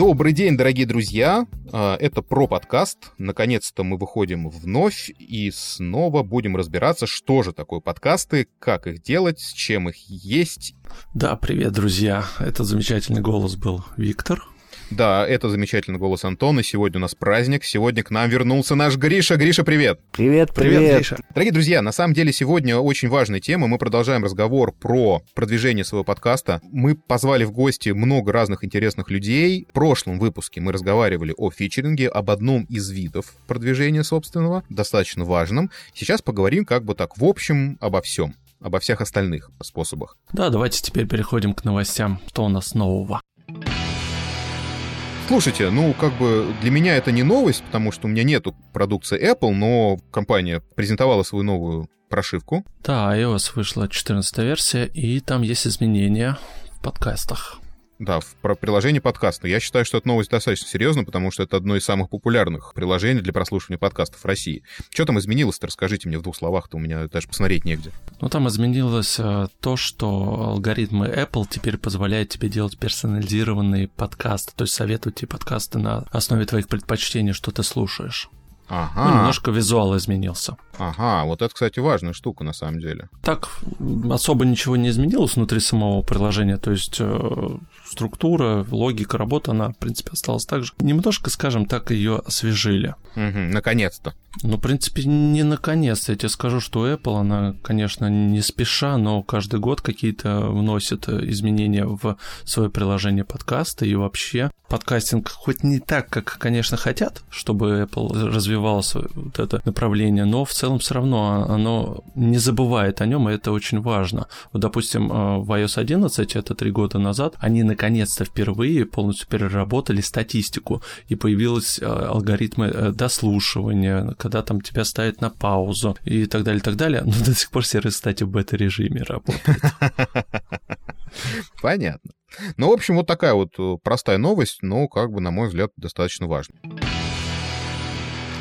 Добрый день, дорогие друзья! А, это про подкаст. Наконец-то мы выходим вновь и снова будем разбираться, что же такое подкасты, как их делать, с чем их есть. Да, привет, друзья. Это замечательный голос был Виктор. Да, это замечательный голос Антона. Сегодня у нас праздник. Сегодня к нам вернулся наш Гриша. Гриша, привет! Привет, привет! Привет, Гриша! Дорогие друзья, на самом деле сегодня очень важная тема. Мы продолжаем разговор про продвижение своего подкаста. Мы позвали в гости много разных интересных людей. В прошлом выпуске мы разговаривали о фичеринге, об одном из видов продвижения собственного, достаточно важном. Сейчас поговорим как бы так в общем обо всем обо всех остальных способах. Да, давайте теперь переходим к новостям. Что у нас нового? Слушайте, ну, как бы для меня это не новость, потому что у меня нету продукции Apple, но компания презентовала свою новую прошивку. Да, iOS вышла 14 версия, и там есть изменения в подкастах. Да, про приложение подкаста. Я считаю, что эта новость достаточно серьезна, потому что это одно из самых популярных приложений для прослушивания подкастов в России. Что там изменилось-то? Расскажите мне в двух словах-то, у меня даже посмотреть негде. Ну, там изменилось э, то, что алгоритмы Apple теперь позволяют тебе делать персонализированные подкасты, то есть советовать тебе подкасты на основе твоих предпочтений, что ты слушаешь. Ага. Ну, немножко визуал изменился. Ага, вот это, кстати, важная штука на самом деле. Так особо ничего не изменилось внутри самого приложения, то есть э, структура, логика работы, она, в принципе, осталась так же. Немножко, скажем так, ее освежили. Угу, наконец-то. Ну, в принципе, не наконец-то. Я тебе скажу, что Apple, она, конечно, не спеша, но каждый год какие-то вносит изменения в свое приложение подкаста и вообще подкастинг хоть не так, как, конечно, хотят, чтобы Apple развивала вот это направление, но в целом все равно оно не забывает о нем, и это очень важно. Вот, допустим, э, в iOS 11, это три года назад, они наконец-то впервые полностью переработали статистику, и появились э, алгоритмы э, дослушивания, когда там тебя ставят на паузу и так далее, и так далее. Но до сих пор сервис, кстати, в бета-режиме работает. Понятно. Ну, в общем, вот такая вот простая новость, но, как бы, на мой взгляд, достаточно важная.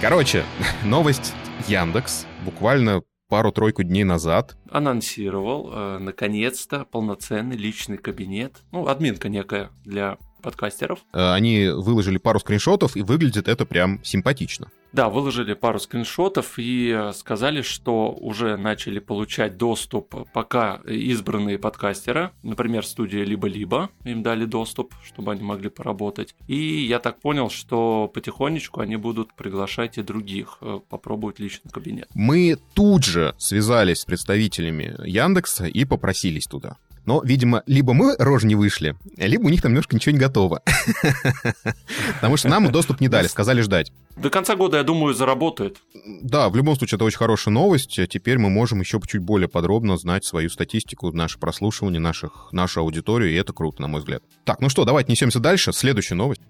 Короче, новость Яндекс буквально пару-тройку дней назад. Анонсировал, э, наконец-то, полноценный личный кабинет. Ну, админка некая для подкастеров. Э, они выложили пару скриншотов, и выглядит это прям симпатично. Да, выложили пару скриншотов и э, сказали, что уже начали получать доступ пока избранные подкастеры, например, студия либо-либо, им дали доступ, чтобы они могли поработать. И я так понял, что потихонечку они будут приглашать и других э, попробовать личный кабинет. Мы тут же связались с представителями Яндекса и попросились туда. Но, видимо, либо мы рожь не вышли, либо у них там немножко ничего не готово. Потому что нам доступ не дали, сказали ждать. До конца года, я думаю, заработает. Да, в любом случае, это очень хорошая новость. Теперь мы можем еще чуть более подробно знать свою статистику, наше прослушивание, наших, нашу аудиторию, и это круто, на мой взгляд. Так, ну что, давайте несемся дальше. Следующая новость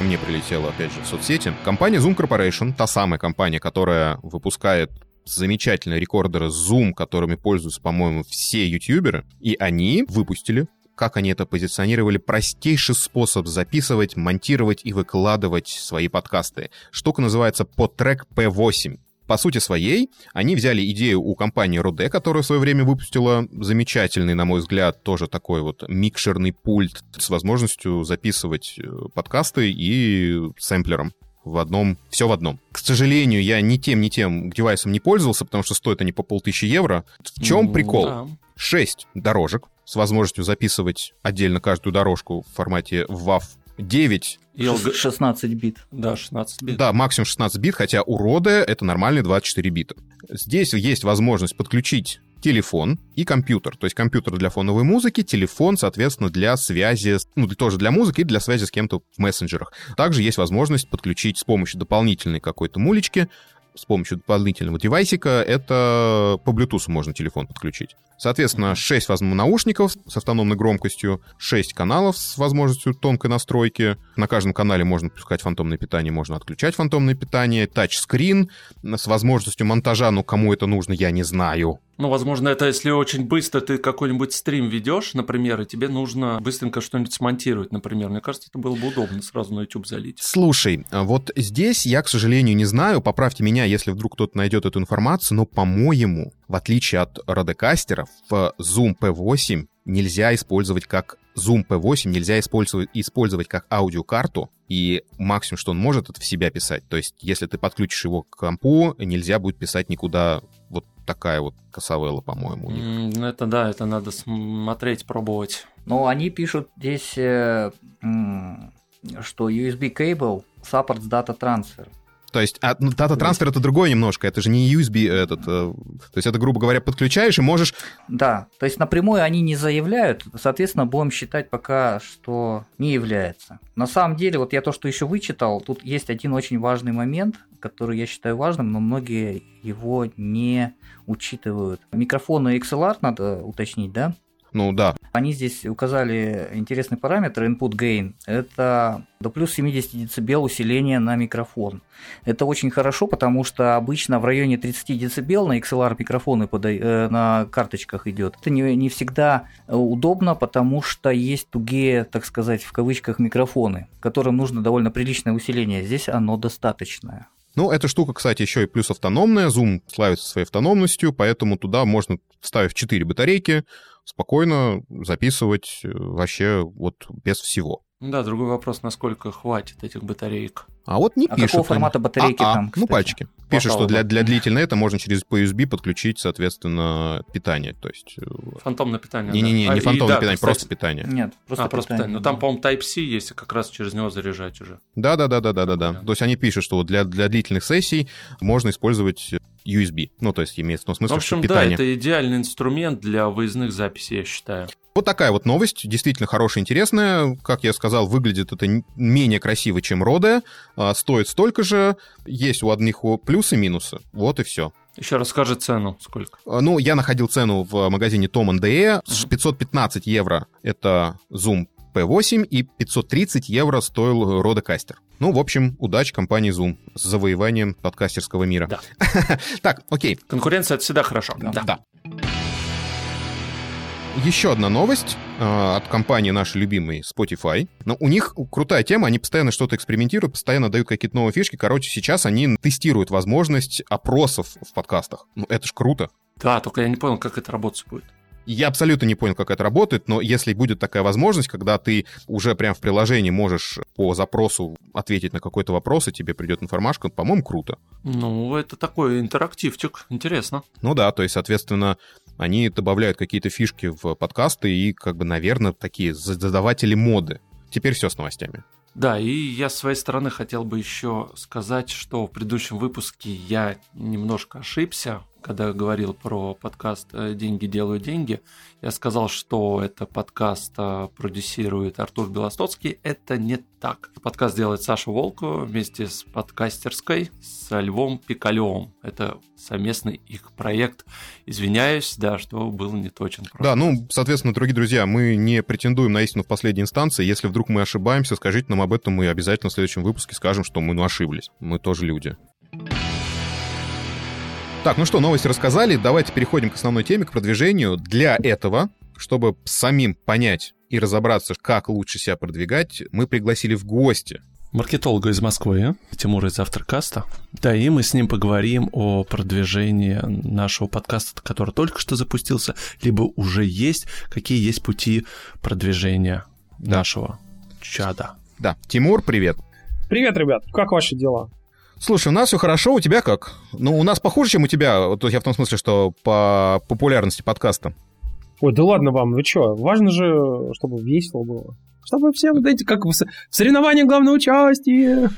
мне прилетело, опять же, в соцсети. Компания Zoom Corporation, та самая компания, которая выпускает замечательные рекордеры Zoom, которыми пользуются, по-моему, все ютуберы, и они выпустили как они это позиционировали, простейший способ записывать, монтировать и выкладывать свои подкасты. Штука называется Podtrack P8. По сути своей, они взяли идею у компании Rode, которая в свое время выпустила замечательный, на мой взгляд, тоже такой вот микшерный пульт с возможностью записывать э, подкасты и сэмплером в одном, все в одном. К сожалению, я ни тем, ни тем девайсом не пользовался, потому что стоит они по полтысячи евро. В чем прикол? Да. 6 дорожек с возможностью записывать отдельно каждую дорожку в формате WAV 9 и 16 бит. Да, 16 бит. Да, максимум 16 бит, хотя у Rode это нормальные 24 бита. Здесь есть возможность подключить телефон и компьютер. То есть компьютер для фоновой музыки, телефон, соответственно, для связи, ну, тоже для музыки и для связи с кем-то в мессенджерах. Также есть возможность подключить с помощью дополнительной какой-то мулечки с помощью дополнительного девайсика, это по Bluetooth можно телефон подключить. Соответственно, 6 наушников с автономной громкостью, 6 каналов с возможностью тонкой настройки. На каждом канале можно пускать фантомное питание, можно отключать фантомное питание. Тачскрин с возможностью монтажа, но кому это нужно, я не знаю. Ну, возможно, это если очень быстро ты какой-нибудь стрим ведешь, например, и тебе нужно быстренько что-нибудь смонтировать, например. Мне кажется, это было бы удобно сразу на YouTube залить. Слушай, вот здесь я, к сожалению, не знаю, поправьте меня, если вдруг кто-то найдет эту информацию, но, по-моему, в отличие от В Zoom P8 нельзя использовать как Zoom P8 нельзя использовать, использовать как аудиокарту, и максимум, что он может, это в себя писать. То есть, если ты подключишь его к компу, нельзя будет писать никуда вот такая вот косовела, по-моему, у них. Ну, это да, это надо смотреть, пробовать. Но они пишут здесь, э, что USB cable supports data transfer. То есть, а, ну, дата трансфер это другое немножко, это же не USB этот, э, то есть это, грубо говоря, подключаешь и можешь... Да, то есть напрямую они не заявляют, соответственно, будем считать пока, что не является. На самом деле, вот я то, что еще вычитал, тут есть один очень важный момент, который я считаю важным, но многие его не учитывают. Микрофоны XLR надо уточнить, да? Ну да. Они здесь указали интересный параметр input gain. Это до плюс 70 дБ усиление на микрофон. Это очень хорошо, потому что обычно в районе 30 дБ на XLR микрофоны подай, э, на карточках идет. Это не, не всегда удобно, потому что есть тугие, так сказать, в кавычках микрофоны, которым нужно довольно приличное усиление. Здесь оно достаточное. Ну, эта штука, кстати, еще и плюс автономная. Zoom славится своей автономностью, поэтому туда можно, вставив 4 батарейки, спокойно записывать э, вообще вот без всего. Да, другой вопрос, насколько хватит этих батареек. А вот не а пишут. какого формата батарейки а, там, а, Ну, пальчики. Пишут, что для, для длительной это можно через по USB подключить, соответственно, питание. То есть... Э, фантомное питание. Не-не-не, да. не а, фантомное и, питание, да, кстати, просто питание. Нет, просто а, просто питание. Ну, там, по-моему, Type-C есть, как раз через него заряжать уже. Да-да-да-да-да-да. То есть они пишут, что для, для длительных сессий можно использовать USB. Ну, то есть имеется в том смысле, в общем, что питание... да, это идеальный инструмент для выездных записей, я считаю. Вот такая вот новость, действительно хорошая, интересная. Как я сказал, выглядит это менее красиво, чем Rode, а, стоит столько же, есть у одних плюсы и минусы, вот и все. Еще расскажи цену, сколько? А, ну, я находил цену в магазине Tom NDE, uh-huh. 515 евро это Zoom P8 и 530 евро стоил Rodecaster. Ну, в общем, удачи компании Zoom с завоеванием подкастерского мира. Да. так, окей. Конкуренция — это всегда хорошо. Да. да. Еще одна новость э, от компании нашей любимой Spotify. Но у них крутая тема, они постоянно что-то экспериментируют, постоянно дают какие-то новые фишки. Короче, сейчас они тестируют возможность опросов в подкастах. Ну, это ж круто. Да, только я не понял, как это работать будет. Я абсолютно не понял, как это работает, но если будет такая возможность, когда ты уже прям в приложении можешь по запросу ответить на какой-то вопрос, и тебе придет информашка, по-моему, круто. Ну, это такой интерактивчик, интересно. Ну да, то есть, соответственно, они добавляют какие-то фишки в подкасты и, как бы, наверное, такие задаватели моды. Теперь все с новостями. Да, и я с своей стороны хотел бы еще сказать, что в предыдущем выпуске я немножко ошибся когда говорил про подкаст э, «Деньги делают деньги», я сказал, что это подкаст э, продюсирует Артур Белостоцкий. Это не так. Подкаст делает Саша Волкова вместе с подкастерской, с Львом Пикалевым. Это совместный их проект. Извиняюсь, да, что был не точен. Да, ну, соответственно, дорогие друзья, мы не претендуем на истину в последней инстанции. Если вдруг мы ошибаемся, скажите нам об этом, мы обязательно в следующем выпуске скажем, что мы ну, ошиблись. Мы тоже люди. Так, ну что, новости рассказали. Давайте переходим к основной теме, к продвижению. Для этого, чтобы самим понять и разобраться, как лучше себя продвигать, мы пригласили в гости маркетолога из Москвы, Тимура из Авторкаста. Да, и мы с ним поговорим о продвижении нашего подкаста, который только что запустился, либо уже есть, какие есть пути продвижения да. нашего чада. Да, Тимур, привет. Привет, ребят, как ваши дела? Слушай, у нас все хорошо, у тебя как? Ну, у нас похуже, чем у тебя, есть я в том смысле, что по популярности подкаста. Ой, да ладно вам, вы что? Важно же, чтобы весело было чтобы все вот эти, как в соревнованиях главного участия.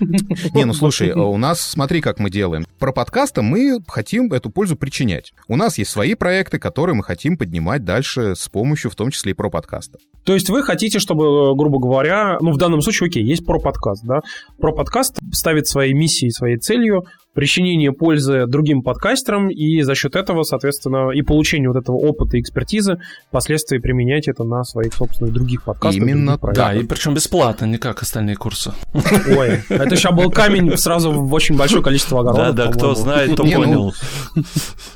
Не, ну слушай, у нас, смотри, как мы делаем. Про подкасты мы хотим эту пользу причинять. У нас есть свои проекты, которые мы хотим поднимать дальше с помощью, в том числе и про подкаста. То есть вы хотите, чтобы, грубо говоря, ну, в данном случае, окей, есть про подкаст, да? Про подкаст ставит своей миссией, своей целью причинение пользы другим подкастерам и за счет этого, соответственно, и получение вот этого опыта и экспертизы, впоследствии применять это на своих собственных других подкастах. Именно да, и причем бесплатно, не как остальные курсы. Ой, это сейчас был камень сразу в очень большое количество огородов. Да, да, кто знает, то ну, понял.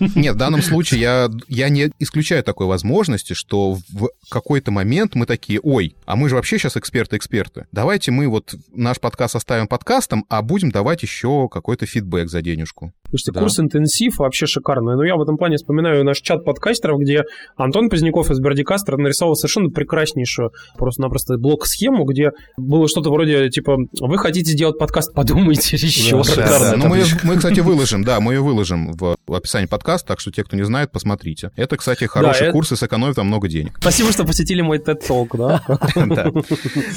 Нет, в данном случае я, я не исключаю такой возможности, что в какой-то момент мы такие, ой, а мы же вообще сейчас эксперты-эксперты. Давайте мы вот наш подкаст оставим подкастом, а будем давать еще какой-то фидбэк за денежку. Слушайте, да. курс интенсив вообще шикарный. Но я в этом плане вспоминаю наш чат подкастеров, где Антон Поздняков из Бердикастера нарисовал совершенно прекраснейшую просто-напросто блок-схему, где было что-то вроде типа «Вы хотите делать подкаст, подумайте еще». Да. Ну, мы, мы, кстати, выложим, да, мы ее выложим в описании подкаста, так что те, кто не знает, посмотрите. Это, кстати, хороший курс и сэкономит вам много денег. Спасибо, что посетили мой TED Talk, да?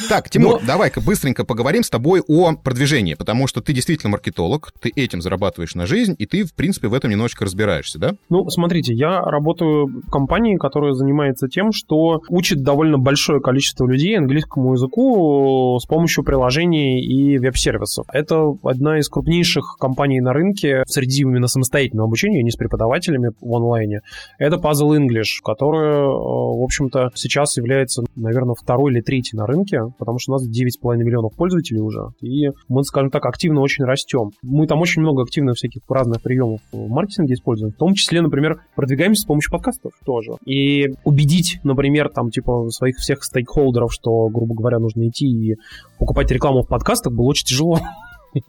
Так, Тимур, давай-ка быстренько поговорим с тобой о продвижении, потому что ты действительно маркетолог, ты этим зарабатываешь на жизнь, и ты, в принципе, в этом немножечко разбираешься, да? Ну, смотрите, я работаю в компании, которая занимается тем, что учит довольно большое количество людей английскому языку с помощью приложений и веб-сервисов. Это одна из крупнейших компаний на рынке среди именно самостоятельного обучения, не с преподавателями в онлайне. Это Puzzle English, которая, э, в общем-то, сейчас является, наверное, второй или третий на рынке, потому что у нас 9,5 миллионов пользователей уже, и мы, скажем так, активно очень растем. Мы там очень много активных всяких разных приемов в маркетинге используем, в том числе, например, продвигаемся с помощью подкастов тоже. И убедить, например, там, типа, своих всех стейкхолдеров, что, грубо говоря, нужно идти и покупать рекламу в подкастах, было очень тяжело.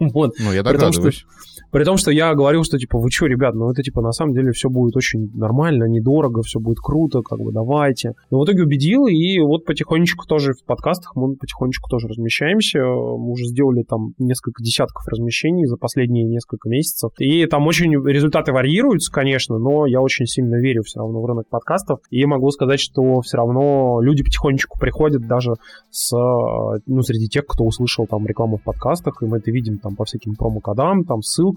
Вот. Ну, я догадываюсь. Что, при том, что я говорил, что, типа, вы что, ребят, ну это, типа, на самом деле все будет очень нормально, недорого, все будет круто, как бы, давайте. Но в итоге убедил, и вот потихонечку тоже в подкастах мы потихонечку тоже размещаемся. Мы уже сделали там несколько десятков размещений за последние несколько месяцев. И там очень результаты варьируются, конечно, но я очень сильно верю все равно в рынок подкастов. И могу сказать, что все равно люди потихонечку приходят даже с, ну, среди тех, кто услышал там рекламу в подкастах, и мы это видим там по всяким промокодам, там ссылкам,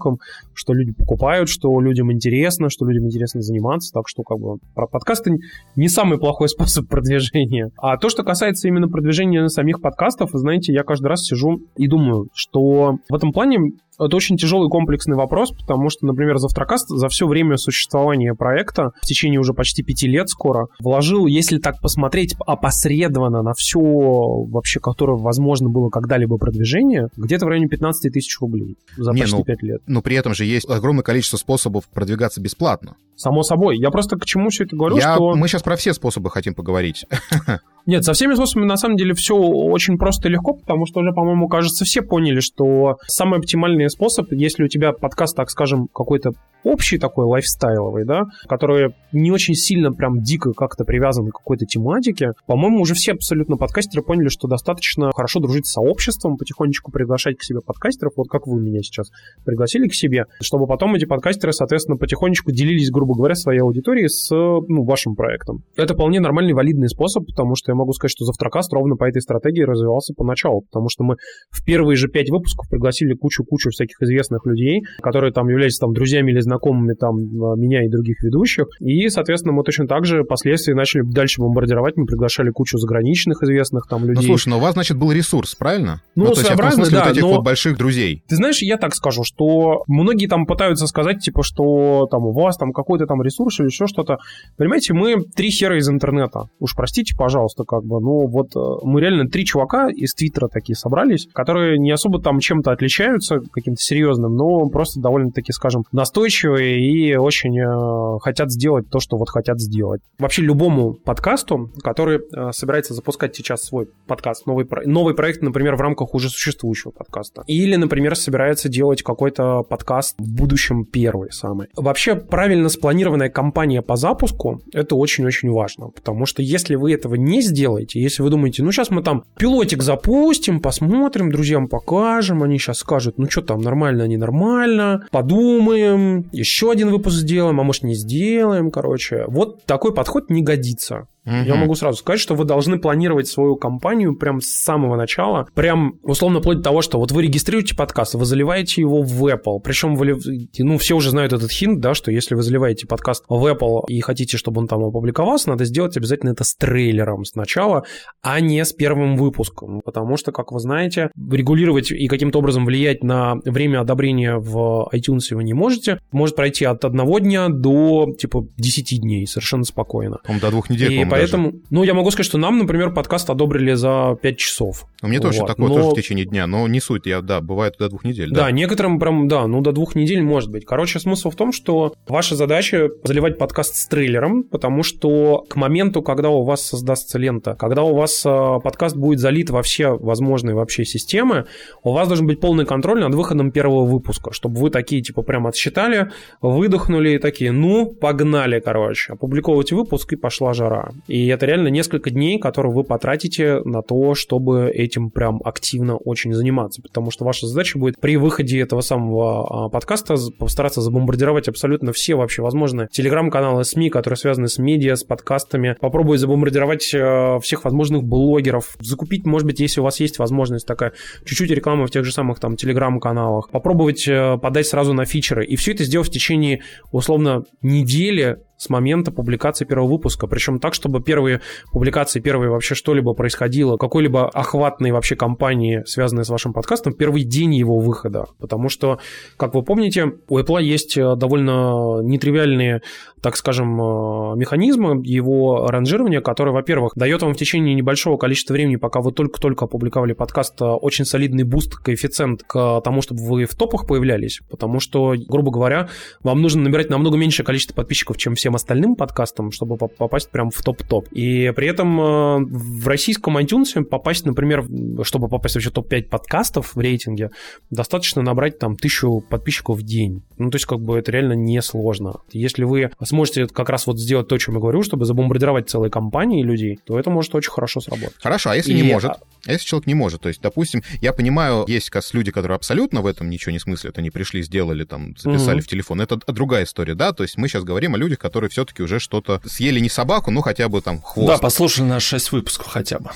что люди покупают, что людям интересно, что людям интересно заниматься, так что как бы про подкасты не самый плохой способ продвижения. А то, что касается именно продвижения самих подкастов, знаете, я каждый раз сижу и думаю, что в этом плане это очень тяжелый комплексный вопрос, потому что, например, Завтракаст за все время существования проекта, в течение уже почти пяти лет скоро, вложил, если так посмотреть опосредованно на все вообще, которое возможно было когда-либо продвижение, где-то в районе 15 тысяч рублей за Не, почти ну, 5 лет. Но при этом же есть огромное количество способов продвигаться бесплатно. Само собой. Я просто к чему все это говорю, Я... что... Мы сейчас про все способы хотим поговорить. Нет, со всеми способами на самом деле все очень просто и легко, потому что уже, по-моему, кажется, все поняли, что самый оптимальный способ, если у тебя подкаст, так скажем, какой-то общий такой лайфстайловый, да, который не очень сильно прям дико как-то привязан к какой-то тематике, по-моему, уже все абсолютно подкастеры поняли, что достаточно хорошо дружить с сообществом, потихонечку приглашать к себе подкастеров, вот как вы меня сейчас пригласили к себе, чтобы потом эти подкастеры, соответственно, потихонечку делились, грубо говоря, своей аудиторией с ну, вашим проектом. Это вполне нормальный, валидный способ, потому что я могу сказать, что Завтракаст ровно по этой стратегии развивался поначалу, потому что мы в первые же пять выпусков пригласили кучу-кучу всяких известных людей, которые там являются там друзьями или знакомыми там а, меня и других ведущих. И, соответственно, мы точно так же впоследствии начали дальше бомбардировать. Мы приглашали кучу заграничных известных там людей. Ну, слушай, но у вас, значит, был ресурс, правильно? Ну, ну то есть, в смысле, да, вот этих но... вот больших друзей. Ты знаешь, я так скажу, что многие там пытаются сказать, типа, что там у вас там какой-то там ресурс или еще что-то. Понимаете, мы три хера из интернета. Уж простите, пожалуйста, как бы. Ну, вот э, мы реально три чувака из Твиттера такие собрались, которые не особо там чем-то отличаются, каким-то серьезным, но просто довольно-таки, скажем, настойчивые и очень э, хотят сделать то, что вот хотят сделать. Вообще любому подкасту, который э, собирается запускать сейчас свой подкаст, новый, новый проект, например, в рамках уже существующего подкаста, или, например, собирается делать какой-то подкаст в будущем первый самый. Вообще правильно спланированная кампания по запуску — это очень-очень важно, потому что если вы этого не сделаете, если вы думаете, ну сейчас мы там пилотик запустим, посмотрим, друзьям покажем, они сейчас скажут, ну что там, нормально, ненормально, подумаем, еще один выпуск сделаем, а может не сделаем, короче. Вот такой подход не годится. Угу. Я могу сразу сказать, что вы должны планировать свою компанию прям с самого начала, прям условно вплоть до того, что вот вы регистрируете подкаст, вы заливаете его в Apple, причем вы, ну, все уже знают этот хинт, да, что если вы заливаете подкаст в Apple и хотите, чтобы он там опубликовался, надо сделать обязательно это с трейлером сначала, а не с первым выпуском, потому что, как вы знаете, регулировать и каким-то образом влиять на время одобрения в iTunes вы не можете, может пройти от одного дня до, типа, 10 дней совершенно спокойно. По-моему, до двух недель, и Поэтому, ну, я могу сказать, что нам, например, подкаст одобрили за 5 часов. У меня тоже Вот, такое но- тоже в течение дня, но не суть, я, да, бывает до двух недель, Да, да. некоторым прям, да, ну до двух недель может быть. Короче, смысл в том, что ваша задача заливать подкаст с трейлером, потому что к моменту, когда у вас создастся лента, когда у вас э, подкаст будет залит во все возможные вообще системы, у вас должен быть полный контроль над выходом первого выпуска, чтобы вы такие, типа, прям отсчитали, выдохнули и такие, ну, погнали, короче, опубликовывать выпуск и пошла жара. И это реально несколько дней, которые вы потратите на то, чтобы этим прям активно очень заниматься, потому что ваша задача будет при выходе этого самого а, подкаста постараться забомбардировать абсолютно все вообще возможные телеграм-каналы, СМИ, которые связаны с медиа, с подкастами, попробовать забомбардировать э, всех возможных блогеров, закупить, может быть, если у вас есть возможность такая, чуть-чуть рекламы в тех же самых там телеграм-каналах, попробовать э, подать сразу на фичеры, и все это сделать в течение, условно, недели с момента публикации первого выпуска. Причем так, чтобы первые публикации, первые вообще что-либо происходило, какой-либо охватной вообще кампании, связанной с вашим подкастом, первый день его выхода. Потому что, как вы помните, у Apple есть э, довольно нетривиальные, так скажем, э, механизмы его ранжирования, которые, во-первых, дает вам в течение небольшого количества времени, пока вы только-только опубликовали подкаст, э, очень солидный буст, коэффициент к тому, чтобы вы в топах появлялись. Потому что, грубо говоря, вам нужно набирать намного меньшее количество подписчиков, чем всем остальным подкастам, чтобы поп- попасть прям в топ-топ. И при этом э, в российском iTunes попасть, например, чтобы попасть вообще в топ-5 подкастов в рейтинге, достаточно набрать там тысячу подписчиков в день. Ну, то есть, как бы это реально несложно. Если вы сможете как раз вот сделать то, о чем я говорю, чтобы забомбардировать целые компании людей, то это может очень хорошо сработать. Хорошо, а если И- не может? А если человек не может? То есть, допустим, я понимаю, есть как люди, которые абсолютно в этом ничего не смыслят, они пришли, сделали, там, записали Мгм. в телефон. Это другая история, да? То есть мы сейчас говорим о людях, которые все-таки уже что-то съели не собаку, ну хотя бы там хвост. Да, послушали наши 6 выпусков хотя бы.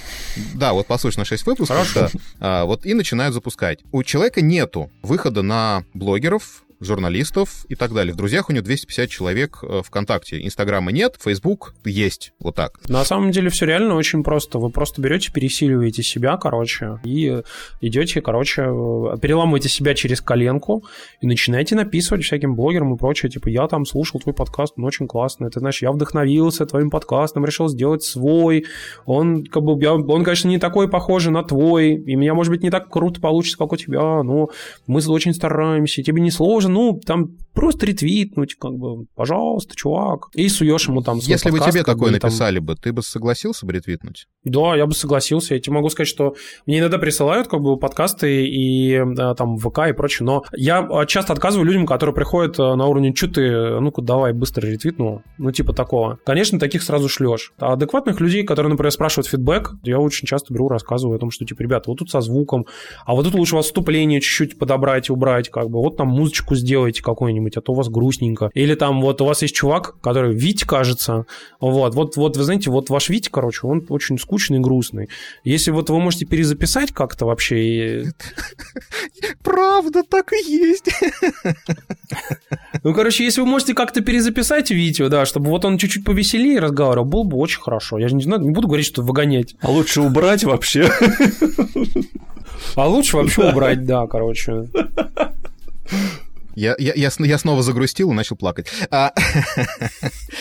Да, вот послушай на 6 выпусков, да, а, вот и начинают запускать. У человека нету выхода на блогеров, журналистов и так далее. В друзьях у него 250 человек э, ВКонтакте. Инстаграма нет, Фейсбук есть. Вот так. На самом деле все реально очень просто. Вы просто берете, пересиливаете себя, короче, и идете, короче, э, переламываете себя через коленку и начинаете написывать всяким блогерам и прочее. Типа, я там слушал твой подкаст, он очень классный. Ты знаешь, я вдохновился твоим подкастом, решил сделать свой. Он, как бы, я- он, конечно, не такой похожий на твой, и меня, может быть, не так круто получится, как у тебя, но мы очень стараемся, тебе не сложно, ну, там просто ретвитнуть, как бы, пожалуйста, чувак. И суешь ему там Если бы подкаст, тебе как такое бы, и там- написали бы, ты бы согласился бы ретвитнуть? да, я бы согласился. Я тебе могу сказать, что мне иногда присылают как бы подкасты и там ВК и прочее, но я а, часто отказываю людям, которые приходят а, на уровне «Чё ты, ну-ка давай быстро ретвитну», ну типа такого. Конечно, таких сразу шлешь. А адекватных людей, которые, например, спрашивают фидбэк, я очень часто беру, рассказываю о том, что типа, ребята, вот тут со звуком, а вот тут лучше у вас вступление чуть-чуть подобрать убрать, как бы, вот там музычку сделайте какую-нибудь, а то у вас грустненько. Или там вот у вас есть чувак, который Вить, кажется, вот, вот, вот, вы знаете, вот ваш Витя, короче, он очень скучный и грустный. Если вот вы можете перезаписать как-то вообще, Правда, так и есть. ну, короче, если вы можете как-то перезаписать Витю, да, чтобы вот он чуть-чуть повеселее разговаривал, было бы очень хорошо. Я же не знаю, не буду говорить, что выгонять. А лучше убрать вообще. А лучше вообще убрать, да, короче. Я, я, я, снова загрустил и начал плакать. А,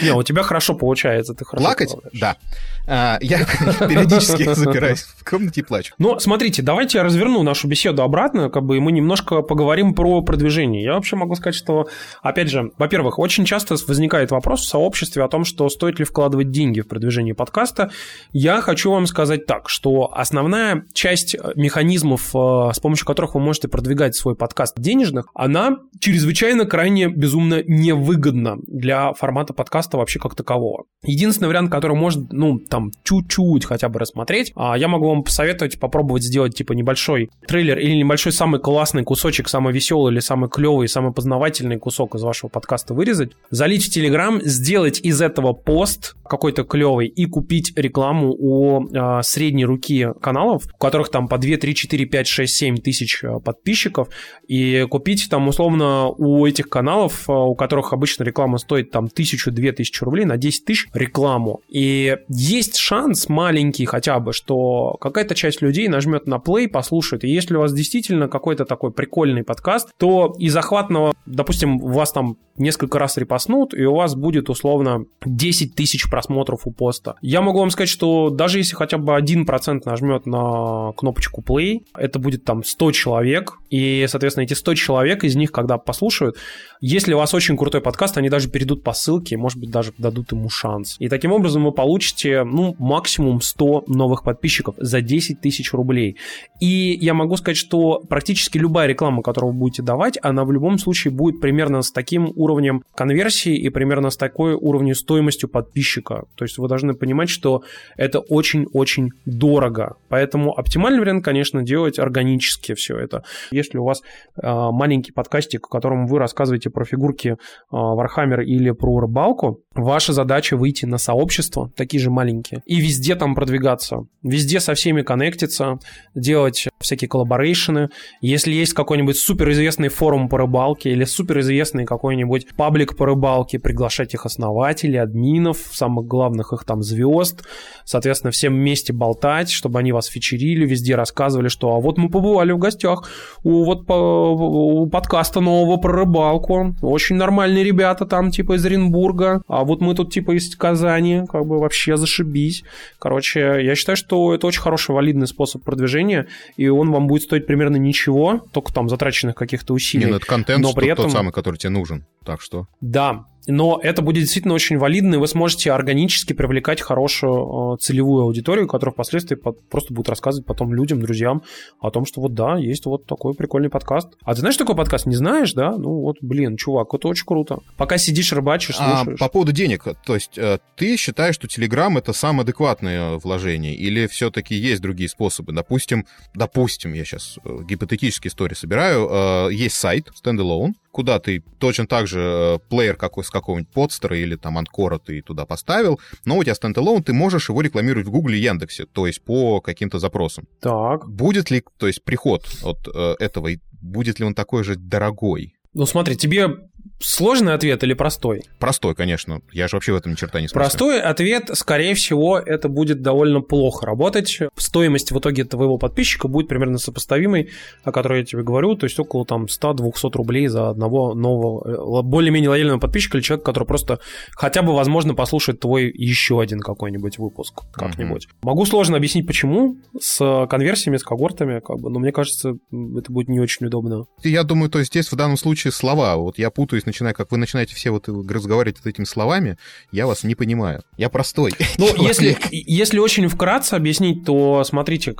Не, у тебя хорошо получается, ты хорошо плакать? плаваешь. Да. А, я периодически запираюсь в комнате и плачу. Но смотрите, давайте я разверну нашу беседу обратно, как бы и мы немножко поговорим про продвижение. Я вообще могу сказать, что, опять же, во-первых, очень часто возникает вопрос в сообществе о том, что стоит ли вкладывать деньги в продвижение подкаста. Я хочу вам сказать так, что основная часть механизмов, э, с помощью которых вы можете продвигать свой подкаст денежных, она чрезвычайно крайне безумно невыгодна для формата подкаста вообще как такового. Единственный вариант, который может, ну, там, чуть-чуть хотя бы рассмотреть, а я могу вам посоветовать попробовать сделать, типа, небольшой трейлер или небольшой самый классный кусочек, самый веселый или самый клевый, самый познавательный кусок из вашего подкаста вырезать, залить в Телеграм, сделать из этого пост какой-то клевый и купить рекламу у а, средней руки каналов, у которых там по 2, 3, 4, 5, 6, 7 тысяч а, подписчиков, и купить там условно у этих каналов, э, у которых обычно реклама стоит там тысячу-две тысячи рублей, на 10 тысяч рекламу. И есть шанс маленький хотя бы, что какая-то часть людей нажмет на play, послушает. И если у вас действительно какой-то такой прикольный подкаст, то и захватного, допустим, вас там несколько раз репостнут, и у вас будет условно 10 тысяч просмотров у поста. Я могу вам сказать, что даже если хотя бы 1% нажмет на кнопочку play, это будет там 100 человек, и, соответственно, эти 100 человек из них, когда послушают, если у вас очень крутой подкаст, они даже перейдут по ссылке, может быть, даже дадут ему шанс. И таким образом вы получите, ну, максимум 100 новых подписчиков за 10 тысяч рублей. И я могу сказать, что практически любая реклама, которую вы будете давать, она в любом случае будет примерно с таким уровнем конверсии и примерно с такой уровнем стоимостью подписчика. То есть вы должны понимать, что это очень-очень дорого. Поэтому оптимальный вариант, конечно, делать органически все это. Если у вас э, маленький подкастик, котором вы рассказываете про фигурки э, Warhammer или про рыбалку, ваша задача выйти на сообщество, такие же маленькие, и везде там продвигаться. Везде со всеми коннектиться, делать всякие collaboration ы. Если есть какой-нибудь суперизвестный форум по рыбалке или суперизвестный какой-нибудь паблик по рыбалке, приглашать их основателей, админов, самых главных их там звезд, соответственно, всем вместе болтать, чтобы они вас фичерили, везде рассказывали, что а вот мы побывали в гостях у вот по, у подкаста нового про рыбалку, очень нормальные ребята там типа из Оренбурга, а вот мы тут типа из Казани, как бы вообще зашибись. Короче, я считаю, что это очень хороший валидный способ продвижения, и он вам будет стоить примерно ничего, только там затраченных каких-то усилий. Не, ну это контент, но при этом... тот самый, который тебе нужен, так что... Да, но это будет действительно очень валидно, и вы сможете органически привлекать хорошую э, целевую аудиторию, которая впоследствии просто будет рассказывать потом людям, друзьям о том, что вот да, есть вот такой прикольный подкаст. А ты знаешь такой подкаст? Не знаешь, да? Ну вот, блин, чувак, это очень круто. Пока сидишь, рыбачишь, а слушаешь. А, по поводу денег, то есть э, ты считаешь, что Telegram это самое адекватное вложение, или все-таки есть другие способы? Допустим, допустим, я сейчас э, гипотетические истории собираю, есть сайт standalone, куда ты точно так же э, плеер какой, с какого-нибудь подстера или там анкора ты туда поставил, но у тебя стендалон, ты можешь его рекламировать в Гугле и Яндексе, то есть по каким-то запросам. Так. Будет ли, то есть приход от э, этого, будет ли он такой же дорогой? Ну смотри, тебе Сложный ответ или простой? Простой, конечно. Я же вообще в этом ни черта не смысле. Простой ответ, скорее всего, это будет довольно плохо работать. Стоимость в итоге твоего подписчика будет примерно сопоставимой, о которой я тебе говорю, то есть около там 100-200 рублей за одного нового, э, более-менее лояльного подписчика или человека, который просто хотя бы, возможно, послушает твой еще один какой-нибудь выпуск как-нибудь. Uh-huh. Могу сложно объяснить, почему, с конверсиями, с когортами, как бы, но мне кажется, это будет не очень удобно. Я думаю, то есть здесь в данном случае слова. Вот я путаюсь начиная, как вы начинаете все вот разговаривать вот этими словами, я вас не понимаю. Я простой. Ну, если, если очень вкратце объяснить, то смотрите,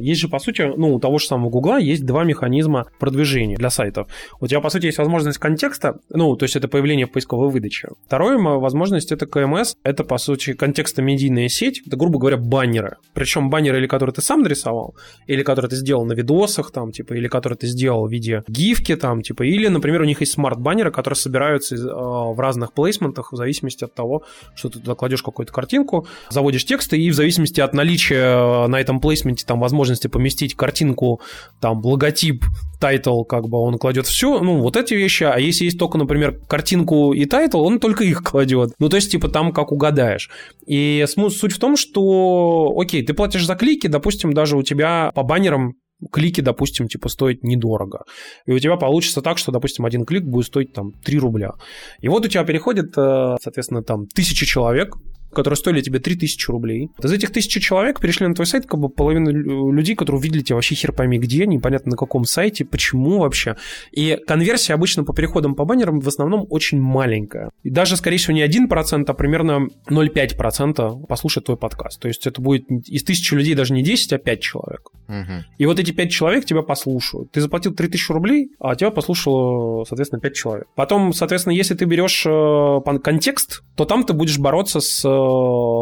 есть же, по сути, ну, у того же самого Гугла есть два механизма продвижения для сайтов. У тебя, по сути, есть возможность контекста, ну, то есть это появление в поисковой выдаче. Второе возможность это КМС, это, по сути, контекстно-медийная сеть, это, грубо говоря, баннеры. Причем баннеры, или которые ты сам нарисовал, или которые ты сделал на видосах, там, типа, или которые ты сделал в виде гифки, там, типа, или, например, у них есть смарт-баннеры, которые собираются э, в разных placement ах в зависимости от того, что ты туда кладешь какую-то картинку, заводишь тексты, и в зависимости от наличия э, на этом placement е там возможности поместить картинку, там, логотип, title, как бы он кладет все, ну, вот эти вещи, а если есть только, например, картинку и title, он только их кладет. Ну, то есть, типа, там как угадаешь. И суть в том, что, окей, ты платишь за клики, допустим, даже у тебя по баннерам клики, допустим, типа стоят недорого. И у тебя получится так, что, допустим, один клик будет стоить там 3 рубля. И вот у тебя переходит, э, соответственно, там тысячи человек, которые стоили тебе 3000 рублей. Из этих тысячи человек перешли на твой сайт, как бы половина людей, которые увидели тебя вообще хер пойми где, непонятно на каком сайте, почему вообще. И конверсия обычно по переходам по баннерам в основном очень маленькая. И даже, скорее всего, не 1%, а примерно 0,5% послушает твой подкаст. То есть это будет из тысячи людей даже не 10, а 5 человек. Угу. И вот эти 5 человек тебя послушают. Ты заплатил 3000 рублей, а тебя послушало, соответственно, 5 человек. Потом, соответственно, если ты берешь э, контекст, то там ты будешь бороться с в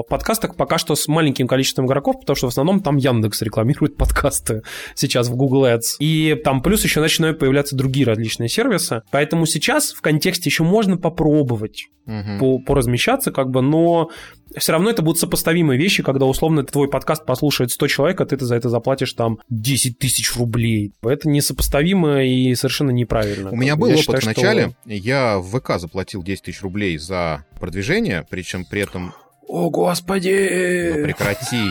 подкастах пока что с маленьким количеством игроков, потому что в основном там Яндекс рекламирует подкасты сейчас в Google Ads. И там плюс еще начинают появляться другие различные сервисы. Поэтому сейчас в контексте еще можно попробовать угу. по, поразмещаться, как бы, но все равно это будут сопоставимые вещи, когда условно твой подкаст послушает 100 человек, а ты за это заплатишь там 10 тысяч рублей. Это несопоставимо и совершенно неправильно. У меня был я опыт считаю, в начале. Что... Я в ВК заплатил 10 тысяч рублей за продвижение, причем при этом... О, господи! Ну, прекрати.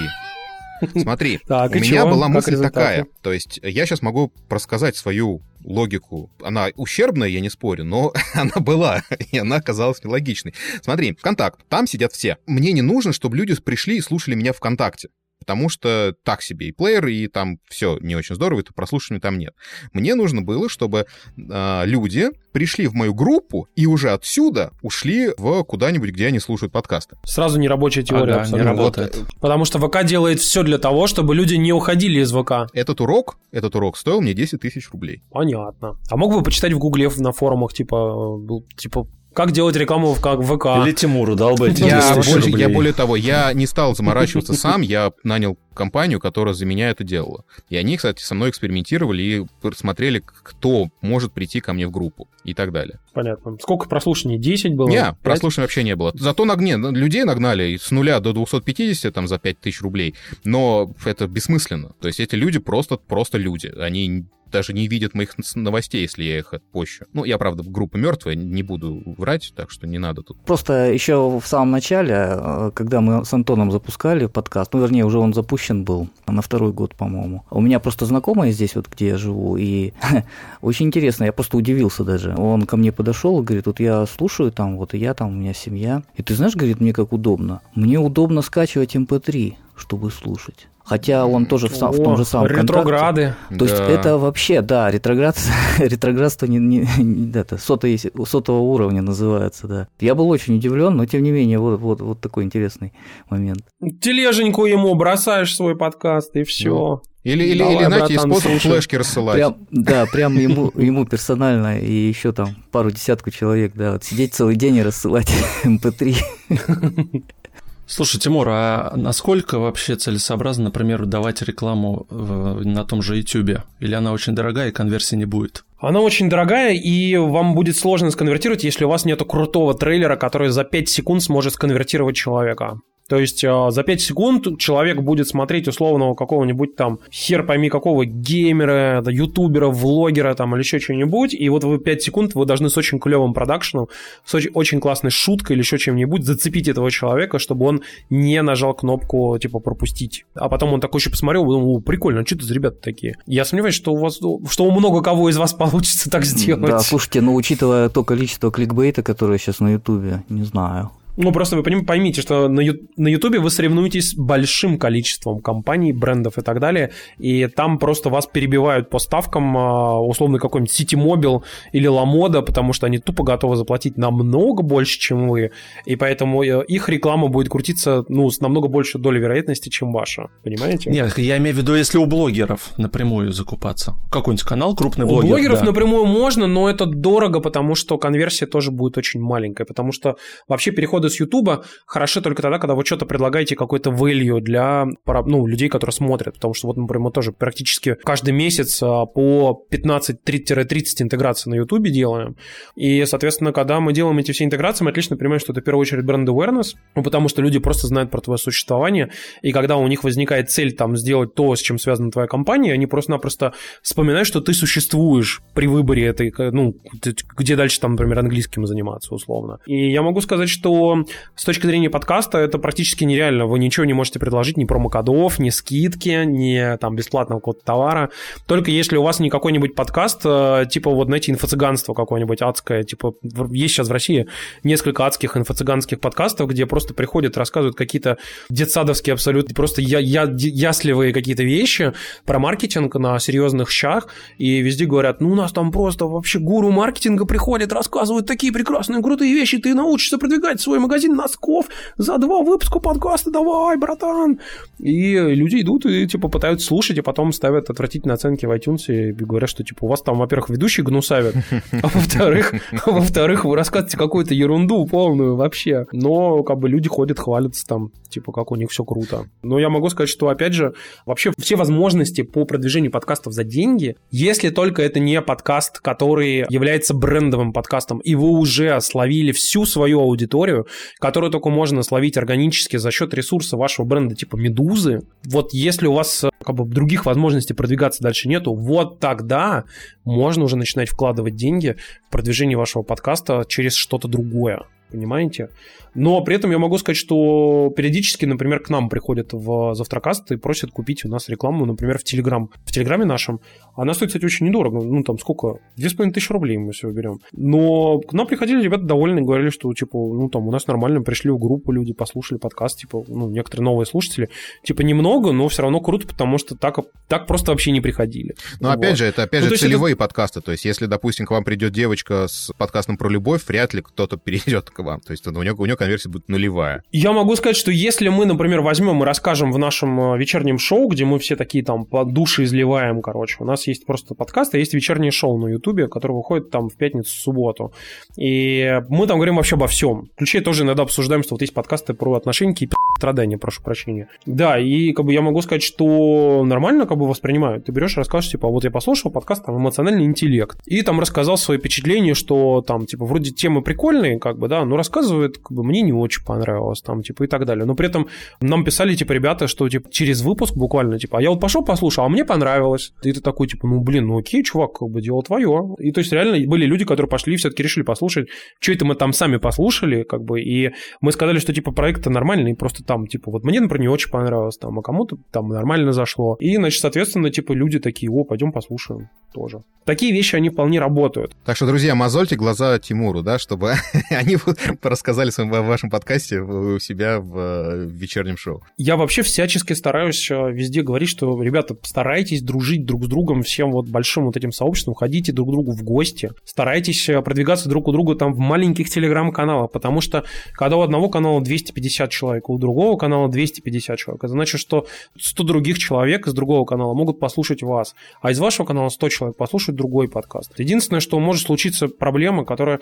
Смотри, так, у меня чего? была мысль такая. То есть я сейчас могу рассказать свою логику. Она ущербная, я не спорю, но она была, и она оказалась нелогичной. Смотри, ВКонтакт, там сидят все. Мне не нужно, чтобы люди пришли и слушали меня ВКонтакте потому что так себе и плеер, и там все не очень здорово, и прослушивания там нет. Мне нужно было, чтобы э, люди пришли в мою группу и уже отсюда ушли в куда-нибудь, где они слушают подкасты. Сразу нерабочая теория. Ага, не работает. Вот, потому что ВК делает все для того, чтобы люди не уходили из ВК. Этот урок, этот урок стоил мне 10 тысяч рублей. Понятно. А мог бы почитать в Гугле на форумах, типа, типа как делать рекламу в ВК? Или Тимуру дал бы эти я, больше, я более того, я не стал заморачиваться сам, я нанял компанию, которая за меня это делала. И они, кстати, со мной экспериментировали и смотрели, кто может прийти ко мне в группу и так далее. Понятно. Сколько прослушаний? 10 было? Нет, прослушиваний вообще не было. Зато нагне, людей нагнали с нуля до 250 там, за 5000 рублей, но это бессмысленно. То есть эти люди просто, просто люди. Они даже не видят моих новостей, если я их отпощу. Ну, я, правда, группа мертвая, не буду врать, так что не надо тут. Просто еще в самом начале, э, когда мы с Антоном запускали подкаст, ну, вернее, уже он запущен был на второй год, по-моему. У меня просто знакомая здесь, вот где я живу, и очень интересно, я просто удивился даже. Он ко мне подошел и говорит, вот я слушаю там, вот и я там, у меня семья. И ты знаешь, говорит, мне как удобно. Мне удобно скачивать MP3, эм чтобы слушать. Хотя он тоже в, О, в том же самом ретрограды. контракте. То да. есть это вообще, да, ретроград, ретроградство не, не, не, это, сотого, сотого уровня называется, да. Я был очень удивлен, но тем не менее, вот, вот, вот такой интересный момент. Тележеньку ему бросаешь свой подкаст, и все. Ну. Или, или, Давай, или знаете, способ флешки рассылать. Прям, да, прям ему, ему персонально и еще там пару десятку человек, да, вот сидеть целый день и рассылать MP3. Слушай, Тимур, а насколько вообще целесообразно, например, давать рекламу на том же YouTube? Или она очень дорогая и конверсии не будет? Она очень дорогая, и вам будет сложно сконвертировать, если у вас нет крутого трейлера, который за 5 секунд сможет сконвертировать человека. То есть э, за 5 секунд человек будет смотреть условного какого-нибудь там хер пойми какого геймера, да, ютубера, влогера там или еще что-нибудь, и вот вы 5 секунд вы должны с очень клевым продакшеном, с очень, очень классной шуткой или еще чем-нибудь зацепить этого человека, чтобы он не нажал кнопку типа пропустить. А потом он такой еще посмотрел, думал, прикольно, а что это за ребята такие? Я сомневаюсь, что у вас, что у много кого из вас получится так сделать. Да, слушайте, ну учитывая то количество кликбейта, которое сейчас на ютубе, не знаю. Ну, просто вы поймите, что на Ютубе вы соревнуетесь с большим количеством компаний, брендов и так далее, и там просто вас перебивают по ставкам, а, условно, какой-нибудь Mobile или Ламода, потому что они тупо готовы заплатить намного больше, чем вы, и поэтому э, их реклама будет крутиться, ну, с намного большей долей вероятности, чем ваша, понимаете? Нет, я имею в виду, если у блогеров напрямую закупаться. Какой-нибудь канал крупный блогер. У блогеров да. напрямую можно, но это дорого, потому что конверсия тоже будет очень маленькая, потому что вообще переход доходы с Ютуба хороши только тогда, когда вы что-то предлагаете какой-то value для ну, людей, которые смотрят. Потому что вот, например, мы тоже практически каждый месяц а, по 15-30 интеграций на Ютубе делаем. И, соответственно, когда мы делаем эти все интеграции, мы отлично понимаем, что это в первую очередь бренд awareness, ну, потому что люди просто знают про твое существование, и когда у них возникает цель там сделать то, с чем связана твоя компания, они просто-напросто вспоминают, что ты существуешь при выборе этой, ну, где дальше там, например, английским заниматься условно. И я могу сказать, что с точки зрения подкаста это практически нереально. Вы ничего не можете предложить, ни промокодов, ни скидки, ни там бесплатного какого-то товара. Только если у вас не какой-нибудь подкаст, э, типа вот, знаете, инфо-цыганство какое-нибудь адское, типа есть сейчас в России несколько адских инфо-цыганских подкастов, где просто приходят, рассказывают какие-то детсадовские абсолютно просто я, я, ясливые какие-то вещи про маркетинг на серьезных щах, и везде говорят, ну у нас там просто вообще гуру маркетинга приходит, рассказывают такие прекрасные, крутые вещи, ты научишься продвигать свой магазин носков за два выпуска подкаста, давай, братан. И люди идут и, типа, пытаются слушать, и потом ставят отвратительные оценки в iTunes и говорят, что, типа, у вас там, во-первых, ведущий гнусавит, а во-вторых, во-вторых, вы рассказываете какую-то ерунду полную вообще. Но, как бы, люди ходят, хвалятся там, типа, как у них все круто. Но я могу сказать, что, опять же, вообще все возможности по продвижению подкастов за деньги, если только это не подкаст, который является брендовым подкастом, и вы уже словили всю свою аудиторию, которую только можно словить органически за счет ресурса вашего бренда типа Медузы, вот если у вас как бы других возможностей продвигаться дальше нету, вот тогда можно уже начинать вкладывать деньги в продвижение вашего подкаста через что-то другое понимаете? Но при этом я могу сказать, что периодически, например, к нам приходят в Завтракаст и просят купить у нас рекламу, например, в Телеграм. В Телеграме нашем. Она стоит, кстати, очень недорого. Ну, там сколько? Две с половиной тысячи рублей мы все берем. Но к нам приходили ребята довольны, говорили, что, типа, ну, там, у нас нормально, пришли в группу люди, послушали подкаст, типа, ну, некоторые новые слушатели. Типа, немного, но все равно круто, потому что так, так просто вообще не приходили. Но вот. опять же, это, опять ну, же, целевые это... подкасты. То есть, если, допустим, к вам придет девочка с подкастом про любовь, вряд ли кто-то перейдет вам. То есть, у нее, у нее конверсия будет нулевая. Я могу сказать, что если мы, например, возьмем и расскажем в нашем э, вечернем шоу, где мы все такие там по души изливаем, короче, у нас есть просто подкаст, а есть вечернее шоу на Ютубе, которое выходит там в пятницу, в субботу. И мы там говорим вообще обо всем. Включая тоже иногда обсуждаем, что вот есть подкасты про отношения страдания, прошу прощения. Да, и как бы я могу сказать, что нормально как бы воспринимают. Ты берешь и расскажешь, типа, вот я послушал подкаст, там, эмоциональный интеллект. И там рассказал свои впечатления, что там, типа, вроде темы прикольные, как бы, да, но рассказывает, как бы, мне не очень понравилось, там, типа, и так далее. Но при этом нам писали, типа, ребята, что, типа, через выпуск буквально, типа, а я вот пошел послушал, а мне понравилось. И ты такой, типа, ну, блин, ну окей, чувак, как бы, дело твое. И то есть реально были люди, которые пошли и все-таки решили послушать, что это мы там сами послушали, как бы, и мы сказали, что, типа, проект нормальный, просто там, типа, вот мне, например, не очень понравилось, там, а кому-то там нормально зашло. И, значит, соответственно, типа, люди такие, о, пойдем послушаем тоже. Такие вещи, они вполне работают. Так что, друзья, мозольте глаза Тимуру, да, чтобы они рассказали в вашем подкасте у себя в э, вечернем шоу. Я вообще всячески стараюсь э, везде говорить, что, ребята, старайтесь дружить друг с другом, всем вот большим вот этим сообществом, ходите друг к другу в гости, старайтесь э, продвигаться друг у друга там в маленьких телеграм-каналах, потому что когда у одного канала 250 человек, у другого канала 250 человек, это значит, что 100 других человек из другого канала могут послушать вас, а из вашего канала 100 человек послушают другой подкаст. Единственное, что может случиться проблема, которая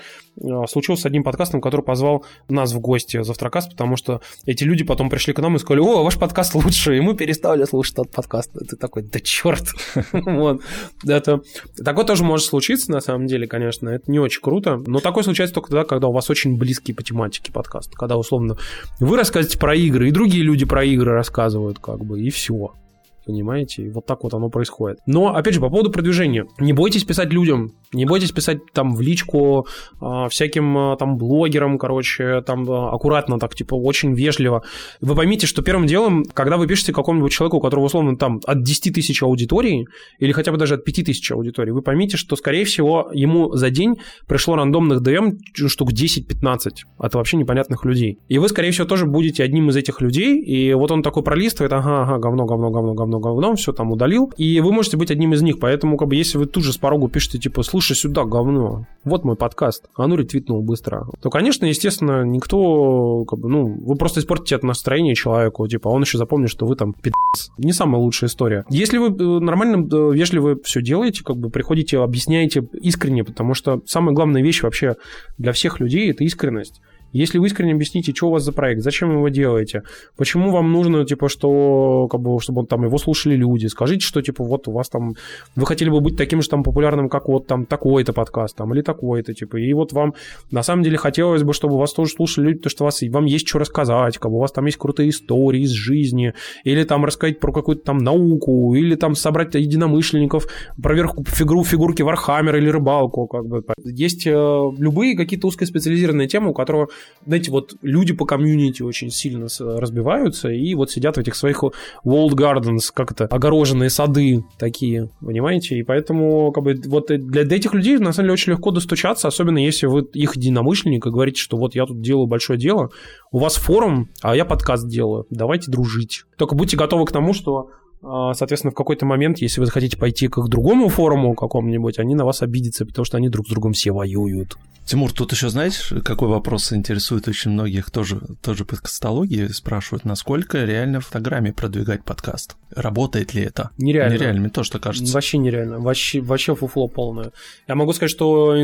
случилась с одним подкастом, который позвал нас в гости Завтракаст, потому что эти люди потом пришли к нам и сказали, о, ваш подкаст лучше, и мы перестали слушать этот подкаст. Ты такой, да черт. вот. Это... Такое тоже может случиться, на самом деле, конечно, это не очень круто, но такое случается только тогда, когда у вас очень близкий по тематике подкаст, когда, условно, вы рассказываете про игры, и другие люди про игры рассказывают, как бы, и все понимаете? И вот так вот оно происходит. Но, опять же, по поводу продвижения. Не бойтесь писать людям, не бойтесь писать там в личку э, всяким э, там блогерам, короче, там э, аккуратно так, типа, очень вежливо. Вы поймите, что первым делом, когда вы пишете какому-нибудь человеку, у которого, условно, там от 10 тысяч аудитории, или хотя бы даже от 5 тысяч аудитории, вы поймите, что, скорее всего, ему за день пришло рандомных DM штук 10-15 от вообще непонятных людей. И вы, скорее всего, тоже будете одним из этих людей, и вот он такой пролистывает, ага, ага, говно, говно, говно, говно, говно, все там удалил, и вы можете быть одним из них, поэтому, как бы, если вы тут же с порогу пишете, типа, слушай, сюда, говно, вот мой подкаст, а ну ретвитнул быстро, то, конечно, естественно, никто, как бы, ну, вы просто испортите это настроение человеку, типа, он еще запомнит, что вы там пи***ц. Не самая лучшая история. Если вы э, нормально, вежливо все делаете, как бы приходите, объясняете искренне, потому что самая главная вещь вообще для всех людей – это искренность. Если вы искренне объясните, что у вас за проект, зачем вы его делаете, почему вам нужно, типа, что, как бы, чтобы там его слушали люди, скажите, что, типа, вот у вас там, вы хотели бы быть таким же там популярным, как вот там такой-то подкаст, там, или такой-то, типа, и вот вам, на самом деле, хотелось бы, чтобы вас тоже слушали люди, потому что вас, вам есть что рассказать, как бы, у вас там есть крутые истории из жизни, или там рассказать про какую-то там науку, или там собрать единомышленников, проверку фигуру, фигурки Warhammer а или рыбалку, как бы. Есть э, любые какие-то узкоспециализированные темы, у которого знаете, вот люди по комьюнити очень сильно разбиваются и вот сидят в этих своих walled gardens, как это, огороженные сады такие, понимаете? И поэтому как бы вот для, для этих людей на самом деле очень легко достучаться, особенно если вы их единомышленник и говорите, что вот я тут делаю большое дело, у вас форум, а я подкаст делаю, давайте дружить. Только будьте готовы к тому, что соответственно, в какой-то момент, если вы захотите пойти к другому форуму какому-нибудь, они на вас обидятся, потому что они друг с другом все воюют. Тимур, тут еще знаешь, какой вопрос интересует очень многих, тоже, тоже по кастологии спрашивают, насколько реально в Инстаграме продвигать подкаст? Работает ли это? Нереально. Нереально, мне тоже так кажется. Вообще нереально, вообще, вообще фуфло полное. Я могу сказать, что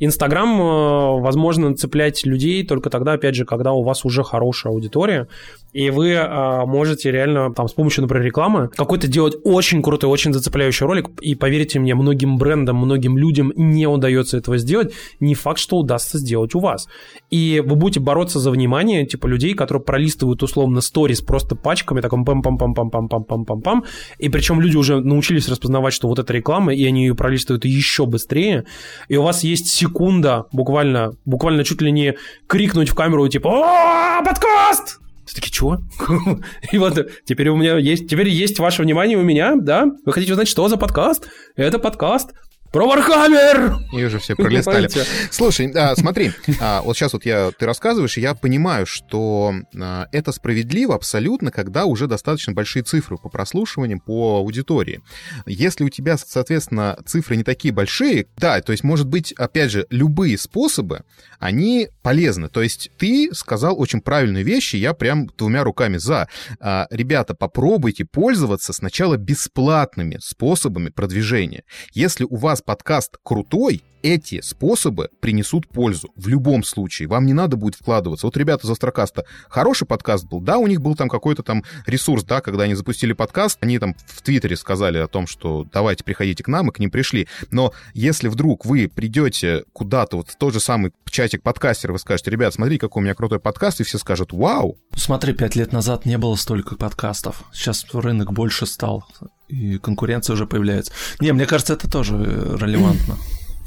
Инстаграм э, возможно цеплять людей только тогда, опять же, когда у вас уже хорошая аудитория, и вы а, можете реально там с помощью, например, рекламы, какой-то делать очень крутой, очень зацепляющий ролик. И поверьте мне, многим брендам, многим людям не удается этого сделать. Не факт, что удастся сделать у вас. И вы будете бороться за внимание, типа, людей, которые пролистывают условно сторис просто пачками, таком пам-пам-пам-пам-пам-пам-пам-пам. И причем люди уже научились распознавать, что вот это реклама, и они ее пролистывают еще быстрее. И у вас есть секунда буквально, буквально чуть ли не крикнуть в камеру, типа, подкаст!» Все таки чего? И вот теперь у меня есть, теперь есть ваше внимание у меня, да? Вы хотите узнать, что за подкаст? Это подкаст про Warhammer! И уже все пролистали. Слушай, а, смотри, а, вот сейчас вот я, ты рассказываешь, и я понимаю, что а, это справедливо абсолютно, когда уже достаточно большие цифры по прослушиваниям, по аудитории. Если у тебя, соответственно, цифры не такие большие, да, то есть, может быть, опять же, любые способы, они полезны. То есть ты сказал очень правильную вещь, и я прям двумя руками за. А, ребята, попробуйте пользоваться сначала бесплатными способами продвижения. Если у вас подкаст крутой, эти способы принесут пользу в любом случае. Вам не надо будет вкладываться. Вот ребята за Астрокаста хороший подкаст был, да, у них был там какой-то там ресурс, да, когда они запустили подкаст, они там в Твиттере сказали о том, что давайте приходите к нам, и к ним пришли. Но если вдруг вы придете куда-то, вот в тот же самый чатик подкастера, вы скажете, ребят, смотри, какой у меня крутой подкаст, и все скажут, вау. Смотри, пять лет назад не было столько подкастов. Сейчас рынок больше стал, и конкуренция уже появляется. Не, мне кажется, это тоже релевантно.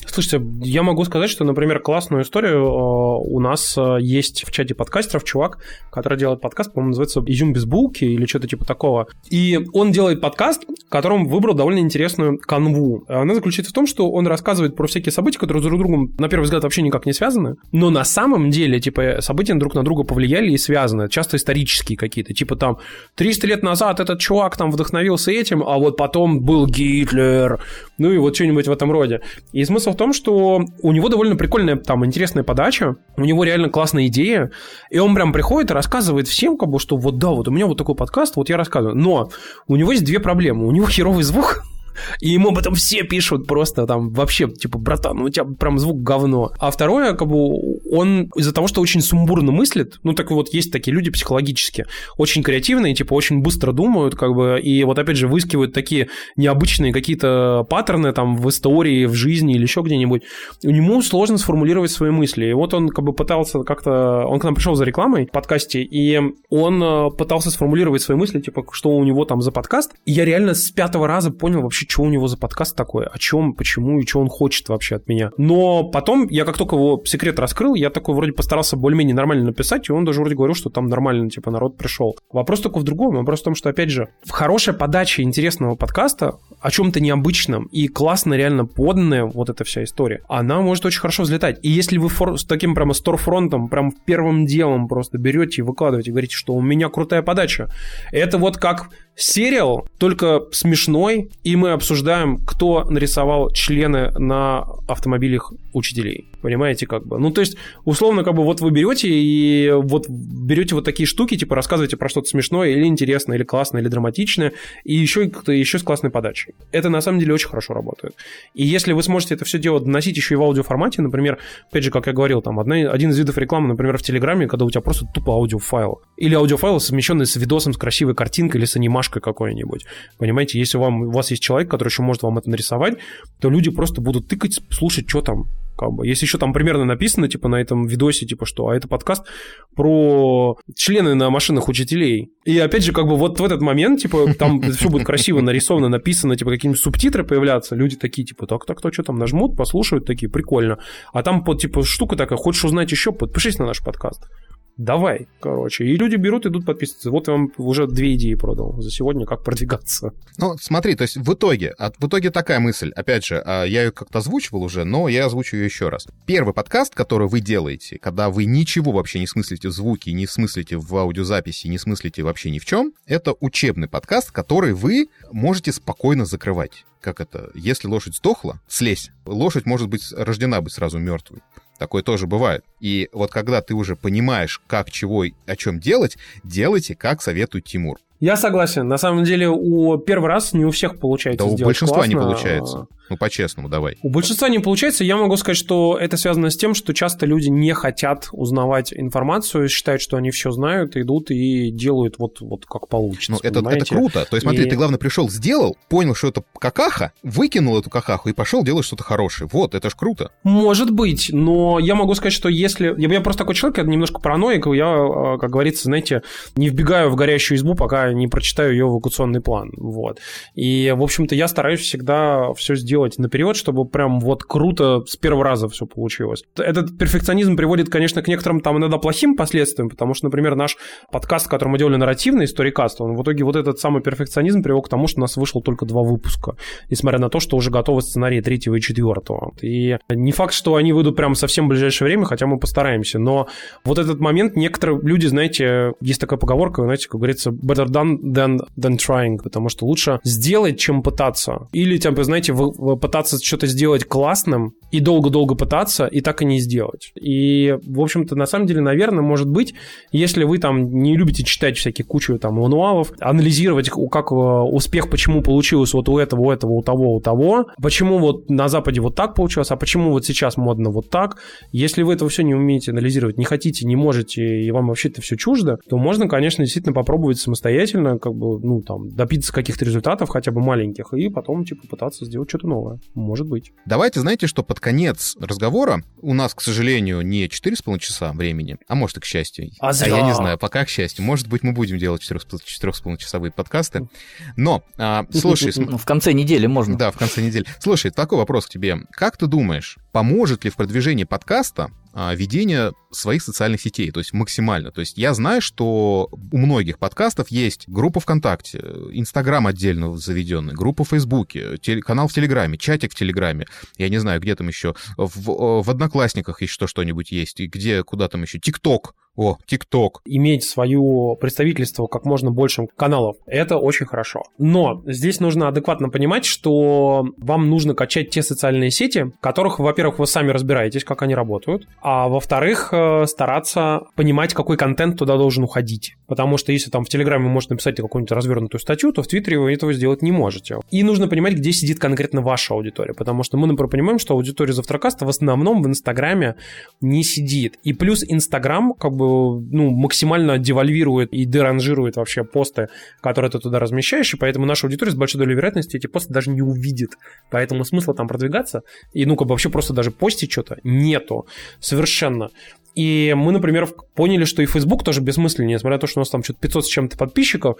Слушайте, я могу сказать, что, например, классную историю э, у нас э, есть в чате подкастеров чувак, который делает подкаст, по-моему, называется «Изюм без булки» или что-то типа такого. И он делает подкаст, в котором выбрал довольно интересную канву. Она заключается в том, что он рассказывает про всякие события, которые друг с другом, на первый взгляд, вообще никак не связаны, но на самом деле, типа, события друг на друга повлияли и связаны, часто исторические какие-то, типа там 300 лет назад этот чувак там вдохновился этим, а вот потом был Гитлер, ну и вот что-нибудь в этом роде. И смысл в том, что у него довольно прикольная, там, интересная подача, у него реально классная идея, и он прям приходит и рассказывает всем, как бы, что вот да, вот у меня вот такой подкаст, вот я рассказываю. Но у него есть две проблемы. У него херовый звук, и ему об этом все пишут просто там вообще, типа, братан, у тебя прям звук говно. А второе, как бы, он из-за того, что очень сумбурно мыслит, ну так вот есть такие люди психологически, очень креативные, типа, очень быстро думают, как бы, и вот опять же выискивают такие необычные какие-то паттерны там в истории, в жизни или еще где-нибудь. У него сложно сформулировать свои мысли. И вот он как бы пытался как-то... Он к нам пришел за рекламой в подкасте, и он э, пытался сформулировать свои мысли, типа, что у него там за подкаст. И я реально с пятого раза понял вообще, что у него за подкаст такой, о чем, почему и что он хочет вообще от меня. Но потом, я как только его секрет раскрыл, я такой вроде постарался более-менее нормально написать, и он даже вроде говорил, что там нормально, типа, народ пришел. Вопрос только в другом. Вопрос в том, что, опять же, в хорошей подаче интересного подкаста о чем-то необычном и классно реально поданная вот эта вся история, она может очень хорошо взлетать. И если вы фор- с таким прямо сторфронтом, прям первым делом просто берете и выкладываете, говорите, что у меня крутая подача, это вот как сериал, только смешной, и мы обсуждаем, кто нарисовал члены на автомобилях учителей. Понимаете, как бы? Ну, то есть, условно, как бы вот вы берете и вот берете вот такие штуки, типа рассказываете про что-то смешное или интересное, или классное, или драматичное, и еще, еще с классной подачей. Это на самом деле очень хорошо работает. И если вы сможете это все дело доносить еще и в аудиоформате, например, опять же, как я говорил, там одна, один из видов рекламы, например, в Телеграме, когда у тебя просто тупо аудиофайл. Или аудиофайл, совмещенный с видосом, с красивой картинкой или с анимашкой какой-нибудь. Понимаете, если вам, у вас есть человек, который еще может вам это нарисовать, то люди просто будут тыкать, слушать, что там, как бы. Если еще там примерно написано, типа, на этом видосе, типа, что, а это подкаст про члены на машинах учителей. И опять же, как бы вот в этот момент, типа, там все будет красиво нарисовано, написано, типа, какие-нибудь субтитры появляться, люди такие, типа, так, так, так, что там нажмут, послушают, такие, прикольно. А там, типа, штука такая, хочешь узнать еще, подпишись на наш подкаст давай, короче. И люди берут, идут подписываться. Вот я вам уже две идеи продал за сегодня, как продвигаться. Ну, смотри, то есть в итоге, а в итоге такая мысль, опять же, а, я ее как-то озвучивал уже, но я озвучу ее еще раз. Первый подкаст, который вы делаете, когда вы ничего вообще не смыслите в звуке, не смыслите в аудиозаписи, не смыслите вообще ни в чем, это учебный подкаст, который вы можете спокойно закрывать как это, если лошадь сдохла, слезь. Лошадь может быть рождена быть сразу мертвой. Такое тоже бывает. И вот когда ты уже понимаешь, как, чего и о чем делать, делайте, как советует Тимур. Я согласен. На самом деле, у первый раз не у всех получается да, у большинства классно. не получается. Ну, по-честному, давай. У большинства не получается. Я могу сказать, что это связано с тем, что часто люди не хотят узнавать информацию, считают, что они все знают, идут и делают вот, вот как получится. Ну, это, это круто. То есть, смотри, И- ты, главное, пришел, сделал, понял, что это какаха, выкинул эту какаху и пошел делать что-то хорошее. Вот, это ж круто. Может быть, но я могу сказать, что если... Я, я просто такой человек, я немножко параноик, я, э, как говорится, знаете, не вбегаю в горящую избу, пока не прочитаю ее эвакуационный план. Вот. И, в общем-то, я стараюсь всегда все сделать наперед, чтобы прям вот круто с первого раза все получилось. Этот перфекционизм приводит, конечно, к некоторым там иногда плохим последствиям, потому что, например, наш подкаст, который мы делали нарративный, Storycast, он в итоге вот этот самый перфекционизм привел к тому, что у нас вышло только два выпуска, несмотря на то, что уже готовы сценарии третьего и четвертого. И не факт, что они выйдут прям совсем в ближайшее время, хотя мы постараемся, но вот этот момент некоторые люди, знаете, есть такая поговорка, знаете, как говорится, better done than, than trying, потому что лучше сделать, чем пытаться. Или, знаете, вы- вы пытаться что-то сделать классным и долго-долго пытаться, и так и не сделать. И, в общем-то, на самом деле, наверное, может быть, если вы там не любите читать всякие кучу там мануалов, анализировать, как э, успех, почему получилось вот у этого, у этого, у того, у того, почему вот на Западе вот так получилось, а почему вот сейчас модно вот так, если вы этого все не умеете анализировать, не хотите, не можете, и вам вообще это все чуждо, то можно, конечно, действительно попробовать самостоятельно, как бы, ну, там, добиться каких-то результатов, хотя бы маленьких, и потом, типа, пытаться сделать что-то новое. Может быть. Давайте, знаете, что под конец разговора у нас, к сожалению, не 4,5 часа времени, а может и к счастью. А зря. я не знаю, пока к счастью. Может быть, мы будем делать 4,5 часовые подкасты. Но, а, слушай, Ну, в конце недели можно. Да, в конце недели. Слушай, такой вопрос к тебе. Как ты думаешь, поможет ли в продвижении подкаста а, ведение своих социальных сетей, то есть максимально. То есть я знаю, что у многих подкастов есть группа ВКонтакте, Инстаграм отдельно заведенный, группа в Фейсбуке, канал в Телеграме, чатик в Телеграме, я не знаю, где там еще, в, в Одноклассниках еще что-нибудь есть, и где, куда там еще, ТикТок, о, ТикТок. иметь свое представительство как можно большим каналов. Это очень хорошо. Но здесь нужно адекватно понимать, что вам нужно качать те социальные сети, которых, во-первых, вы сами разбираетесь, как они работают, а во-вторых, э, стараться понимать, какой контент туда должен уходить. Потому что если там в Телеграме вы можете написать какую-нибудь развернутую статью, то в Твиттере вы этого сделать не можете. И нужно понимать, где сидит конкретно ваша аудитория. Потому что мы, например, понимаем, что аудитория Завтракаста в основном в Инстаграме не сидит. И плюс Инстаграм как бы ну, максимально девальвирует и деранжирует вообще посты, которые ты туда размещаешь, и поэтому наша аудитория с большой долей вероятности эти посты даже не увидит. Поэтому смысла там продвигаться и, ну, как бы вообще просто даже постить что-то нету совершенно. И мы, например, поняли, что и Facebook тоже бессмысленнее, несмотря на то, что у нас там что-то 500 с чем-то подписчиков,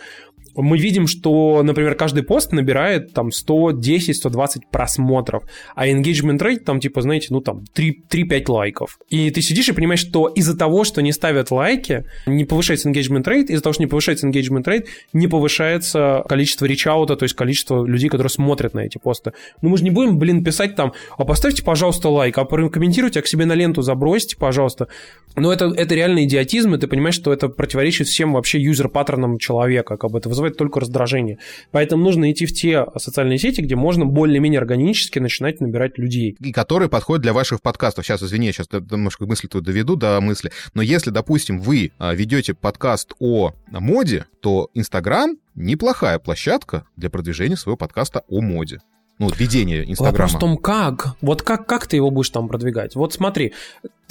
мы видим, что, например, каждый пост набирает там 110-120 просмотров, а engagement rate там, типа, знаете, ну там 3 3-5 лайков. И ты сидишь и понимаешь, что из-за того, что не ставят лайки, не повышается engagement rate, из-за того, что не повышается engagement rate, не повышается количество речаута, то есть количество людей, которые смотрят на эти посты. Ну мы же не будем, блин, писать там, а поставьте, пожалуйста, лайк, а прокомментируйте, а к себе на ленту забросьте, пожалуйста. Но это, это реально идиотизм, и ты понимаешь, что это противоречит всем вообще юзер-паттернам человека, как бы это вызывает только раздражение. Поэтому нужно идти в те социальные сети, где можно более-менее органически начинать набирать людей. и которые подходят для ваших подкастов. Сейчас, извини, я сейчас немножко мысли твою доведу до мысли. Но если, допустим, вы а, ведете подкаст о моде, то Инстаграм неплохая площадка для продвижения своего подкаста о моде. Ну, вот ведение Инстаграма. Вопрос в том, как. Вот как, как ты его будешь там продвигать? Вот смотри,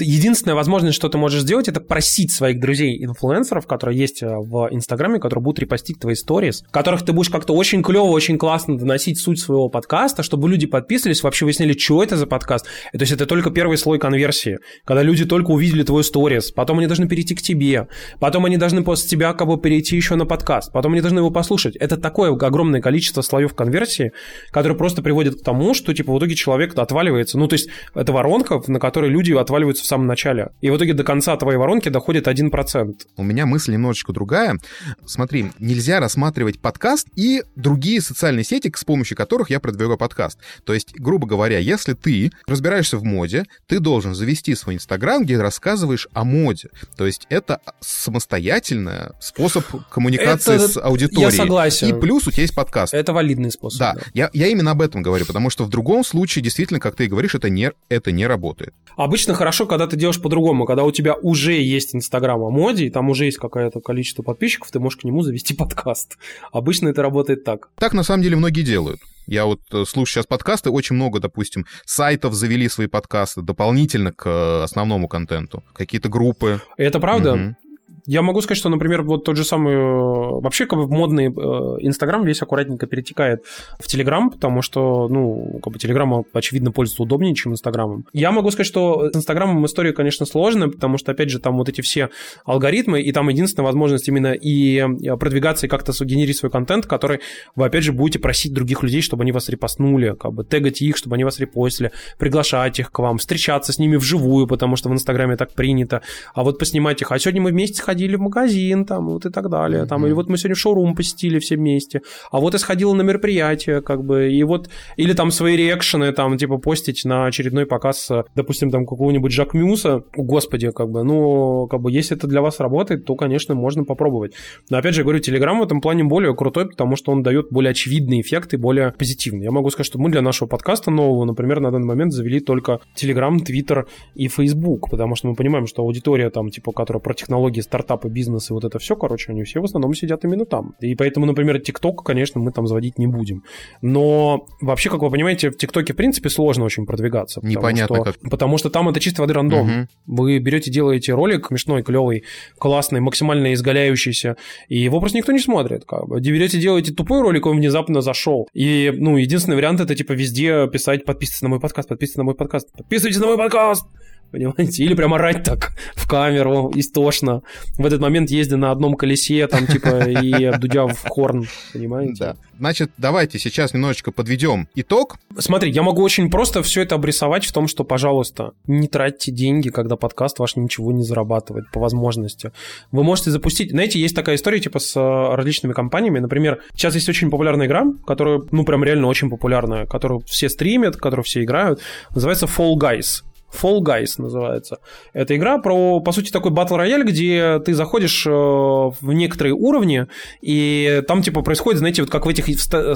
единственная возможность, что ты можешь сделать, это просить своих друзей-инфлюенсеров, которые есть э, в Инстаграме, которые будут репостить твои сторис, которых ты будешь как-то очень клево, очень классно доносить суть своего подкаста, чтобы люди подписывались, вообще выяснили, что это за подкаст. И то есть это только первый слой конверсии, когда люди только увидели твой сторис, потом они должны перейти к тебе, потом они должны после тебя как бы перейти еще на подкаст, потом они должны его послушать. Это такое огромное количество слоев конверсии, которые просто приводят к тому, что типа в итоге человек отваливается. Ну, то есть это воронка, на которой люди отваливаются в самом начале. И в итоге до конца твоей воронки доходит 1%. У меня мысль немножечко другая. Смотри, нельзя рассматривать подкаст и другие социальные сети, с помощью которых я продвигаю подкаст. То есть, грубо говоря, если ты разбираешься в моде, ты должен завести свой Инстаграм, где рассказываешь о моде. То есть это самостоятельный способ коммуникации Это- с аудиторией. Я согласен. И плюс у тебя есть подкаст. Это валидный способ. Да, я, я именно об этом говорю, потому что в другом случае, действительно, как ты и говоришь, это не, это не работает. Обычно хорошо, когда ты делаешь по-другому, когда у тебя уже есть Инстаграм о моде, и там уже есть какое-то количество подписчиков, ты можешь к нему завести подкаст. Обычно это работает так. Так на самом деле многие делают. Я вот э, слушаю сейчас подкасты, очень много, допустим, сайтов завели свои подкасты дополнительно к э, основному контенту. Какие-то группы. Это правда? Угу. Я могу сказать, что, например, вот тот же самый... Э, вообще, как бы модный э, Инстаграм весь аккуратненько перетекает в Телеграм, потому что, ну, как бы Телеграм, очевидно, пользуется удобнее, чем Инстаграмом. Я могу сказать, что с Инстаграмом история, конечно, сложная, потому что, опять же, там вот эти все алгоритмы, и там единственная возможность именно и э, продвигаться, и как-то сгенерить свой контент, который вы, опять же, будете просить других людей, чтобы они вас репостнули, как бы тегать их, чтобы они вас репостили, приглашать их к вам, встречаться с ними вживую, потому что в Инстаграме так принято, а вот поснимать их. А сегодня мы вместе ходили в магазин, там, вот и так далее. Там, mm-hmm. или вот мы сегодня шоурум посетили все вместе, а вот я сходила на мероприятие, как бы, и вот, или там свои реакшены, там, типа, постить на очередной показ, допустим, там, какого-нибудь Жак Мюса, господи, как бы, ну, как бы, если это для вас работает, то, конечно, можно попробовать. Но, опять же, я говорю, Telegram в этом плане более крутой, потому что он дает более очевидные эффекты, более позитивные. Я могу сказать, что мы для нашего подкаста нового, например, на данный момент завели только Telegram, Twitter и Facebook, потому что мы понимаем, что аудитория там, типа, которая про технологии, старт стартапы, бизнес и вот это все, короче, они все в основном сидят именно там. И поэтому, например, ТикТок, конечно, мы там заводить не будем. Но вообще, как вы понимаете, в ТикТоке, в принципе, сложно очень продвигаться. Непонятно что, как. Потому что там это чисто воды рандом. Угу. Вы берете, делаете ролик смешной, клевый, классный, максимально изгаляющийся, и его просто никто не смотрит. Как бы. Берете, делаете тупой ролик, он внезапно зашел. И, ну, единственный вариант это, типа, везде писать, подписывайтесь на мой подкаст, подписывайтесь на мой подкаст, подписывайтесь на мой подкаст! Понимаете? Или прям орать так в камеру истошно. В этот момент ездя на одном колесе, там, типа, и дудя в хорн. Понимаете? Да. Значит, давайте сейчас немножечко подведем итог. Смотри, я могу очень просто все это обрисовать в том, что, пожалуйста, не тратьте деньги, когда подкаст ваш ничего не зарабатывает по возможности. Вы можете запустить... Знаете, есть такая история, типа, с э, различными компаниями. Например, сейчас есть очень популярная игра, которая, ну, прям реально очень популярная, которую все стримят, которую все играют. Называется Fall Guys. Fall Guys называется. Это игра про, по сути, такой батл рояль, где ты заходишь э, в некоторые уровни, и там, типа, происходит, знаете, вот как в этих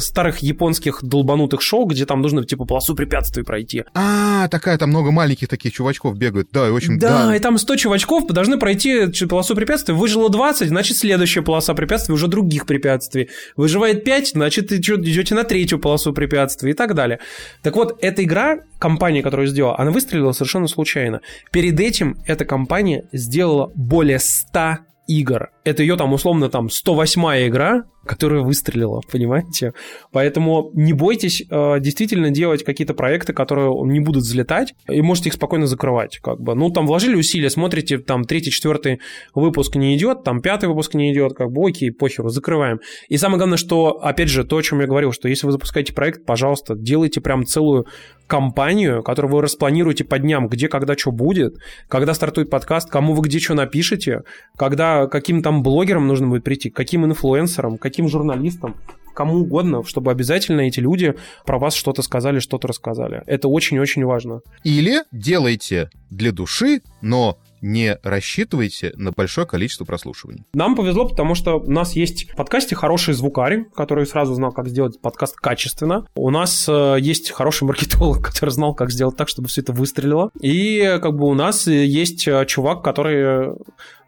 старых японских долбанутых шоу, где там нужно, типа, полосу препятствий пройти. А, такая, там много маленьких таких чувачков бегают. Да, и очень... Да, да, и там 100 чувачков должны пройти полосу препятствий. Выжило 20, значит, следующая полоса препятствий уже других препятствий. Выживает 5, значит, идете на третью полосу препятствий и так далее. Так вот, эта игра, компания, которую сделала, она выстрелила совершенно случайно. Перед этим эта компания сделала более 100 игр. Это ее там условно там 108 игра, которая выстрелила, понимаете? Поэтому не бойтесь э, действительно делать какие-то проекты, которые не будут взлетать, и можете их спокойно закрывать. Как бы. Ну, там вложили усилия, смотрите, там третий, четвертый выпуск не идет, там пятый выпуск не идет, как бы окей, похеру, закрываем. И самое главное, что, опять же, то, о чем я говорил, что если вы запускаете проект, пожалуйста, делайте прям целую компанию, которую вы распланируете по дням, где, когда, что будет, когда стартует подкаст, кому вы где что напишете, когда каким там блогерам нужно будет прийти, каким инфлюенсерам, каким журналистам, кому угодно, чтобы обязательно эти люди про вас что-то сказали, что-то рассказали. Это очень-очень важно. Или делайте для души, но не рассчитывайте на большое количество прослушиваний. Нам повезло, потому что у нас есть в подкасте хороший звукарь, который сразу знал, как сделать подкаст качественно. У нас э, есть хороший маркетолог, который знал, как сделать так, чтобы все это выстрелило. И как бы у нас есть э, чувак, который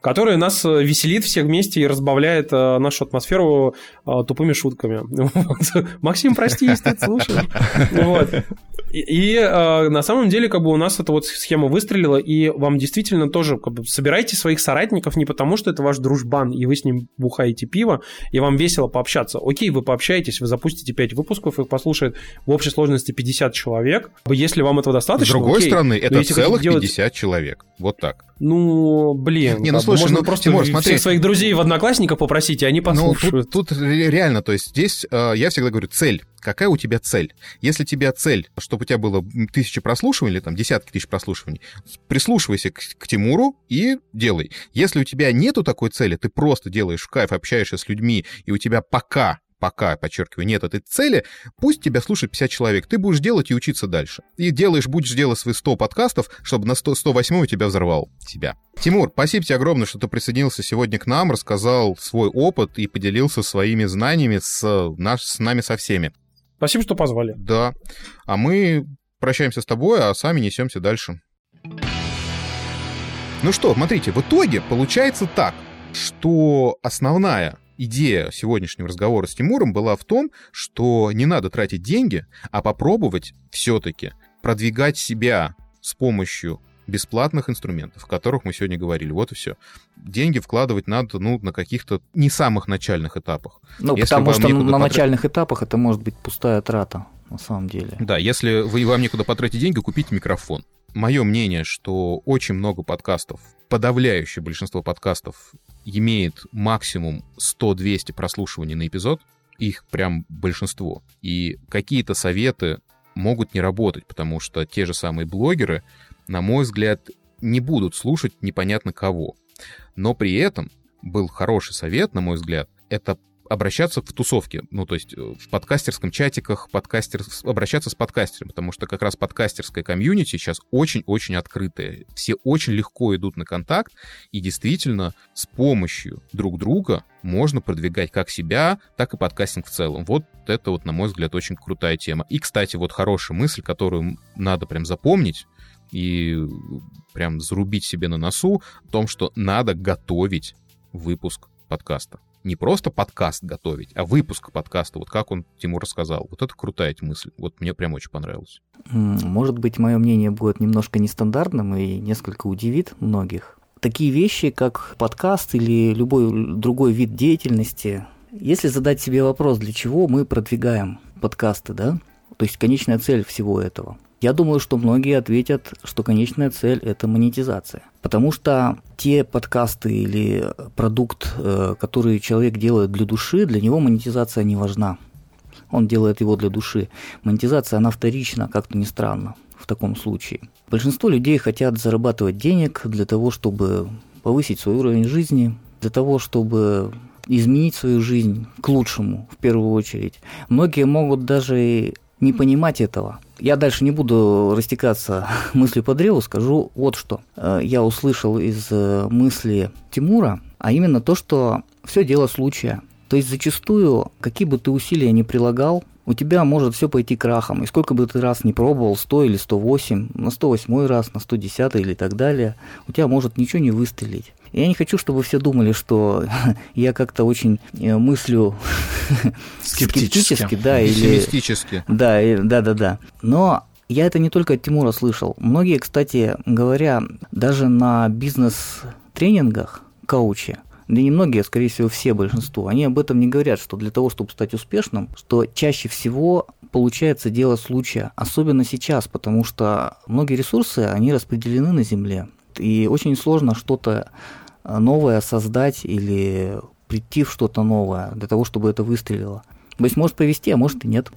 который нас э, веселит все вместе и разбавляет э, нашу атмосферу э, тупыми шутками. Максим, прости, если ты слушаешь. Вот. И, и на самом деле, как бы у нас эта вот схема выстрелила, и вам действительно тоже как бы, собирайте своих соратников не потому, что это ваш дружбан, и вы с ним бухаете пиво, и вам весело пообщаться. Окей, вы пообщаетесь, вы запустите 5 выпусков, их послушает в общей сложности 50 человек. Если вам этого достаточно, С другой окей. стороны, это целых делать... 50 человек. Вот так. Ну, блин. Не, ну слушай, можно ну, просто Тимур, смотри. всех своих друзей в Одноклассниках попросить, и они послушают. Ну, тут, тут реально, то есть здесь э, я всегда говорю, цель. Какая у тебя цель? Если у тебя цель, чтобы у тебя было тысячи прослушиваний или там десятки тысяч прослушиваний, прислушивайся к, к Тимуру и делай. Если у тебя нету такой цели, ты просто делаешь в кайф, общаешься с людьми, и у тебя пока пока, подчеркиваю, нет этой цели, пусть тебя слушает 50 человек, ты будешь делать и учиться дальше. И делаешь, будешь делать свои 100 подкастов, чтобы на 100, 108 у тебя взорвал себя. Тимур, спасибо тебе огромное, что ты присоединился сегодня к нам, рассказал свой опыт и поделился своими знаниями с, наш, с нами со всеми. Спасибо, что позвали. Да. А мы прощаемся с тобой, а сами несемся дальше. Ну что, смотрите, в итоге получается так, что основная идея сегодняшнего разговора с Тимуром была в том, что не надо тратить деньги, а попробовать все-таки продвигать себя с помощью бесплатных инструментов, о которых мы сегодня говорили. Вот и все. Деньги вкладывать надо, ну, на каких-то не самых начальных этапах. Ну, если потому что на потратить... начальных этапах это может быть пустая трата, на самом деле. Да, если вы, вам некуда потратить деньги, купите микрофон. Мое мнение, что очень много подкастов, подавляющее большинство подкастов имеет максимум 100-200 прослушиваний на эпизод, их прям большинство. И какие-то советы могут не работать, потому что те же самые блогеры, на мой взгляд, не будут слушать непонятно кого. Но при этом был хороший совет, на мой взгляд, это обращаться в тусовке, ну, то есть э, в подкастерском чатиках, подкастер, обращаться с подкастером, потому что как раз подкастерская комьюнити сейчас очень-очень открытая. Все очень легко идут на контакт, и действительно с помощью друг друга можно продвигать как себя, так и подкастинг в целом. Вот это вот, на мой взгляд, очень крутая тема. И, кстати, вот хорошая мысль, которую надо прям запомнить, и прям зарубить себе на носу о том, что надо готовить выпуск подкаста не просто подкаст готовить, а выпуск подкаста, вот как он Тимур рассказал. Вот это крутая мысль. Вот мне прям очень понравилось. Может быть, мое мнение будет немножко нестандартным и несколько удивит многих. Такие вещи, как подкаст или любой другой вид деятельности, если задать себе вопрос, для чего мы продвигаем подкасты, да, то есть конечная цель всего этого, я думаю, что многие ответят, что конечная цель – это монетизация. Потому что те подкасты или продукт, э, который человек делает для души, для него монетизация не важна. Он делает его для души. Монетизация, она вторична, как-то не странно в таком случае. Большинство людей хотят зарабатывать денег для того, чтобы повысить свой уровень жизни, для того, чтобы изменить свою жизнь к лучшему в первую очередь. Многие могут даже не понимать этого. Я дальше не буду растекаться мыслью по древу, скажу вот что. Э, я услышал из э, мысли Тимура, а именно то, что все дело случая. То есть зачастую, какие бы ты усилия ни прилагал, у тебя может все пойти крахом. И сколько бы ты раз не пробовал, 100 или 108, на 108 раз, на 110 или так далее, у тебя может ничего не выстрелить. Я не хочу, чтобы все думали, что я как-то очень э, мыслю скептически, скептически да, или... Да, да, да, да. Но я это не только от Тимура слышал. Многие, кстати говоря, даже на бизнес-тренингах коучи, да не многие, а скорее всего все большинство, они об этом не говорят, что для того, чтобы стать успешным, что чаще всего получается дело случая, особенно сейчас, потому что многие ресурсы, они распределены на Земле, и очень сложно что-то новое создать или прийти в что-то новое для того, чтобы это выстрелило. То есть может повезти, а может и нет.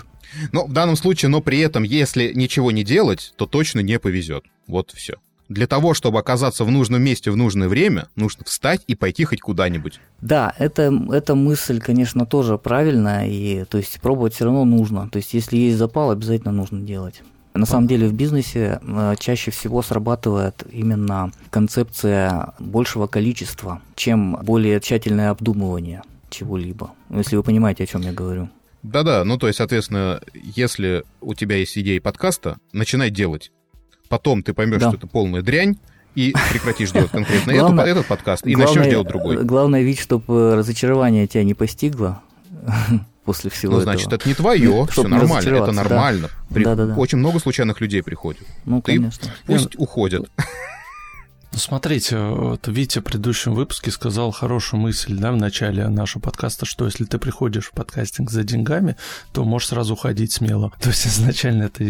Ну, в данном случае, но при этом, если ничего не делать, то точно не повезет. Вот все. Для того, чтобы оказаться в нужном месте в нужное время, нужно встать и пойти хоть куда-нибудь. Да, это, эта мысль, конечно, тоже правильная, и то есть пробовать все равно нужно. То есть если есть запал, обязательно нужно делать. На самом деле в бизнесе э, чаще всего срабатывает именно концепция большего количества, чем более тщательное обдумывание чего-либо. Если вы понимаете, о чем я говорю. Да-да, ну то есть, соответственно, если у тебя есть идея подкаста, начинай делать. Потом ты поймешь, да. что это полная дрянь, и прекратишь делать конкретно главное, этот подкаст, и главное, начнешь делать другой. Главное, ведь, чтобы разочарование тебя не постигло, после всего ну, значит, это не твое, все нормально, это нормально. Да. При... Да, да, да. Очень много случайных людей приходит. Ну, конечно. Ты... Пусть уходят. Ну, смотрите, вот Витя в предыдущем выпуске сказал хорошую мысль, да, в начале нашего подкаста, что если ты приходишь в подкастинг за деньгами, то можешь сразу уходить смело. То есть изначально это...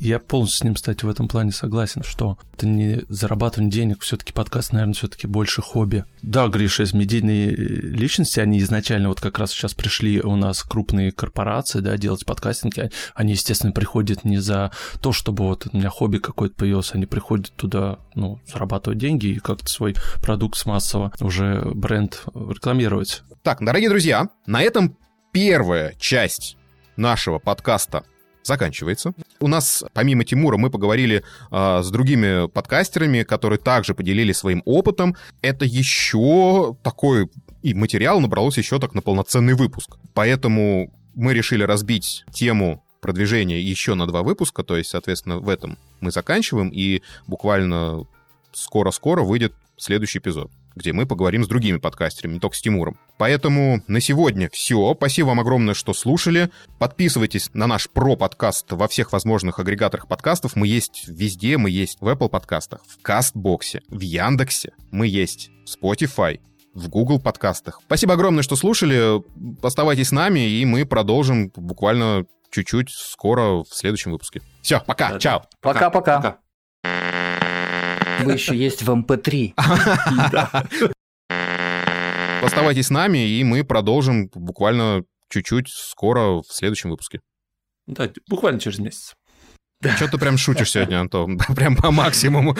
Я полностью с ним, кстати, в этом плане согласен, что это не зарабатывание денег, все таки подкаст, наверное, все таки больше хобби. Да, Гриша, из медийной личности, они изначально вот как раз сейчас пришли у нас крупные корпорации, да, делать подкастинг, они, естественно, приходят не за то, чтобы вот у меня хобби какое-то появилось, они приходят туда, ну, зарабатывать зарабатывать деньги и как-то свой продукт с массово уже бренд рекламировать. Так, дорогие друзья, на этом первая часть нашего подкаста заканчивается. У нас, помимо Тимура, мы поговорили э, с другими подкастерами, которые также поделились своим опытом. Это еще такой и материал набралось еще так на полноценный выпуск. Поэтому мы решили разбить тему продвижения еще на два выпуска, то есть, соответственно, в этом мы заканчиваем, и буквально скоро-скоро выйдет следующий эпизод, где мы поговорим с другими подкастерами, не только с Тимуром. Поэтому на сегодня все. Спасибо вам огромное, что слушали. Подписывайтесь на наш про-подкаст во всех возможных агрегаторах подкастов. Мы есть везде, мы есть в Apple подкастах, в Кастбоксе, в Яндексе. Мы есть в Spotify, в Google подкастах. Спасибо огромное, что слушали. Оставайтесь с нами, и мы продолжим буквально чуть-чуть скоро в следующем выпуске. Все, пока, Да. чао. Пока-пока. Вы еще есть в MP3. Оставайтесь с нами, и мы продолжим буквально чуть-чуть скоро в следующем выпуске. Да, буквально через месяц. Что ты прям шутишь сегодня, Антон? Прям по максимуму.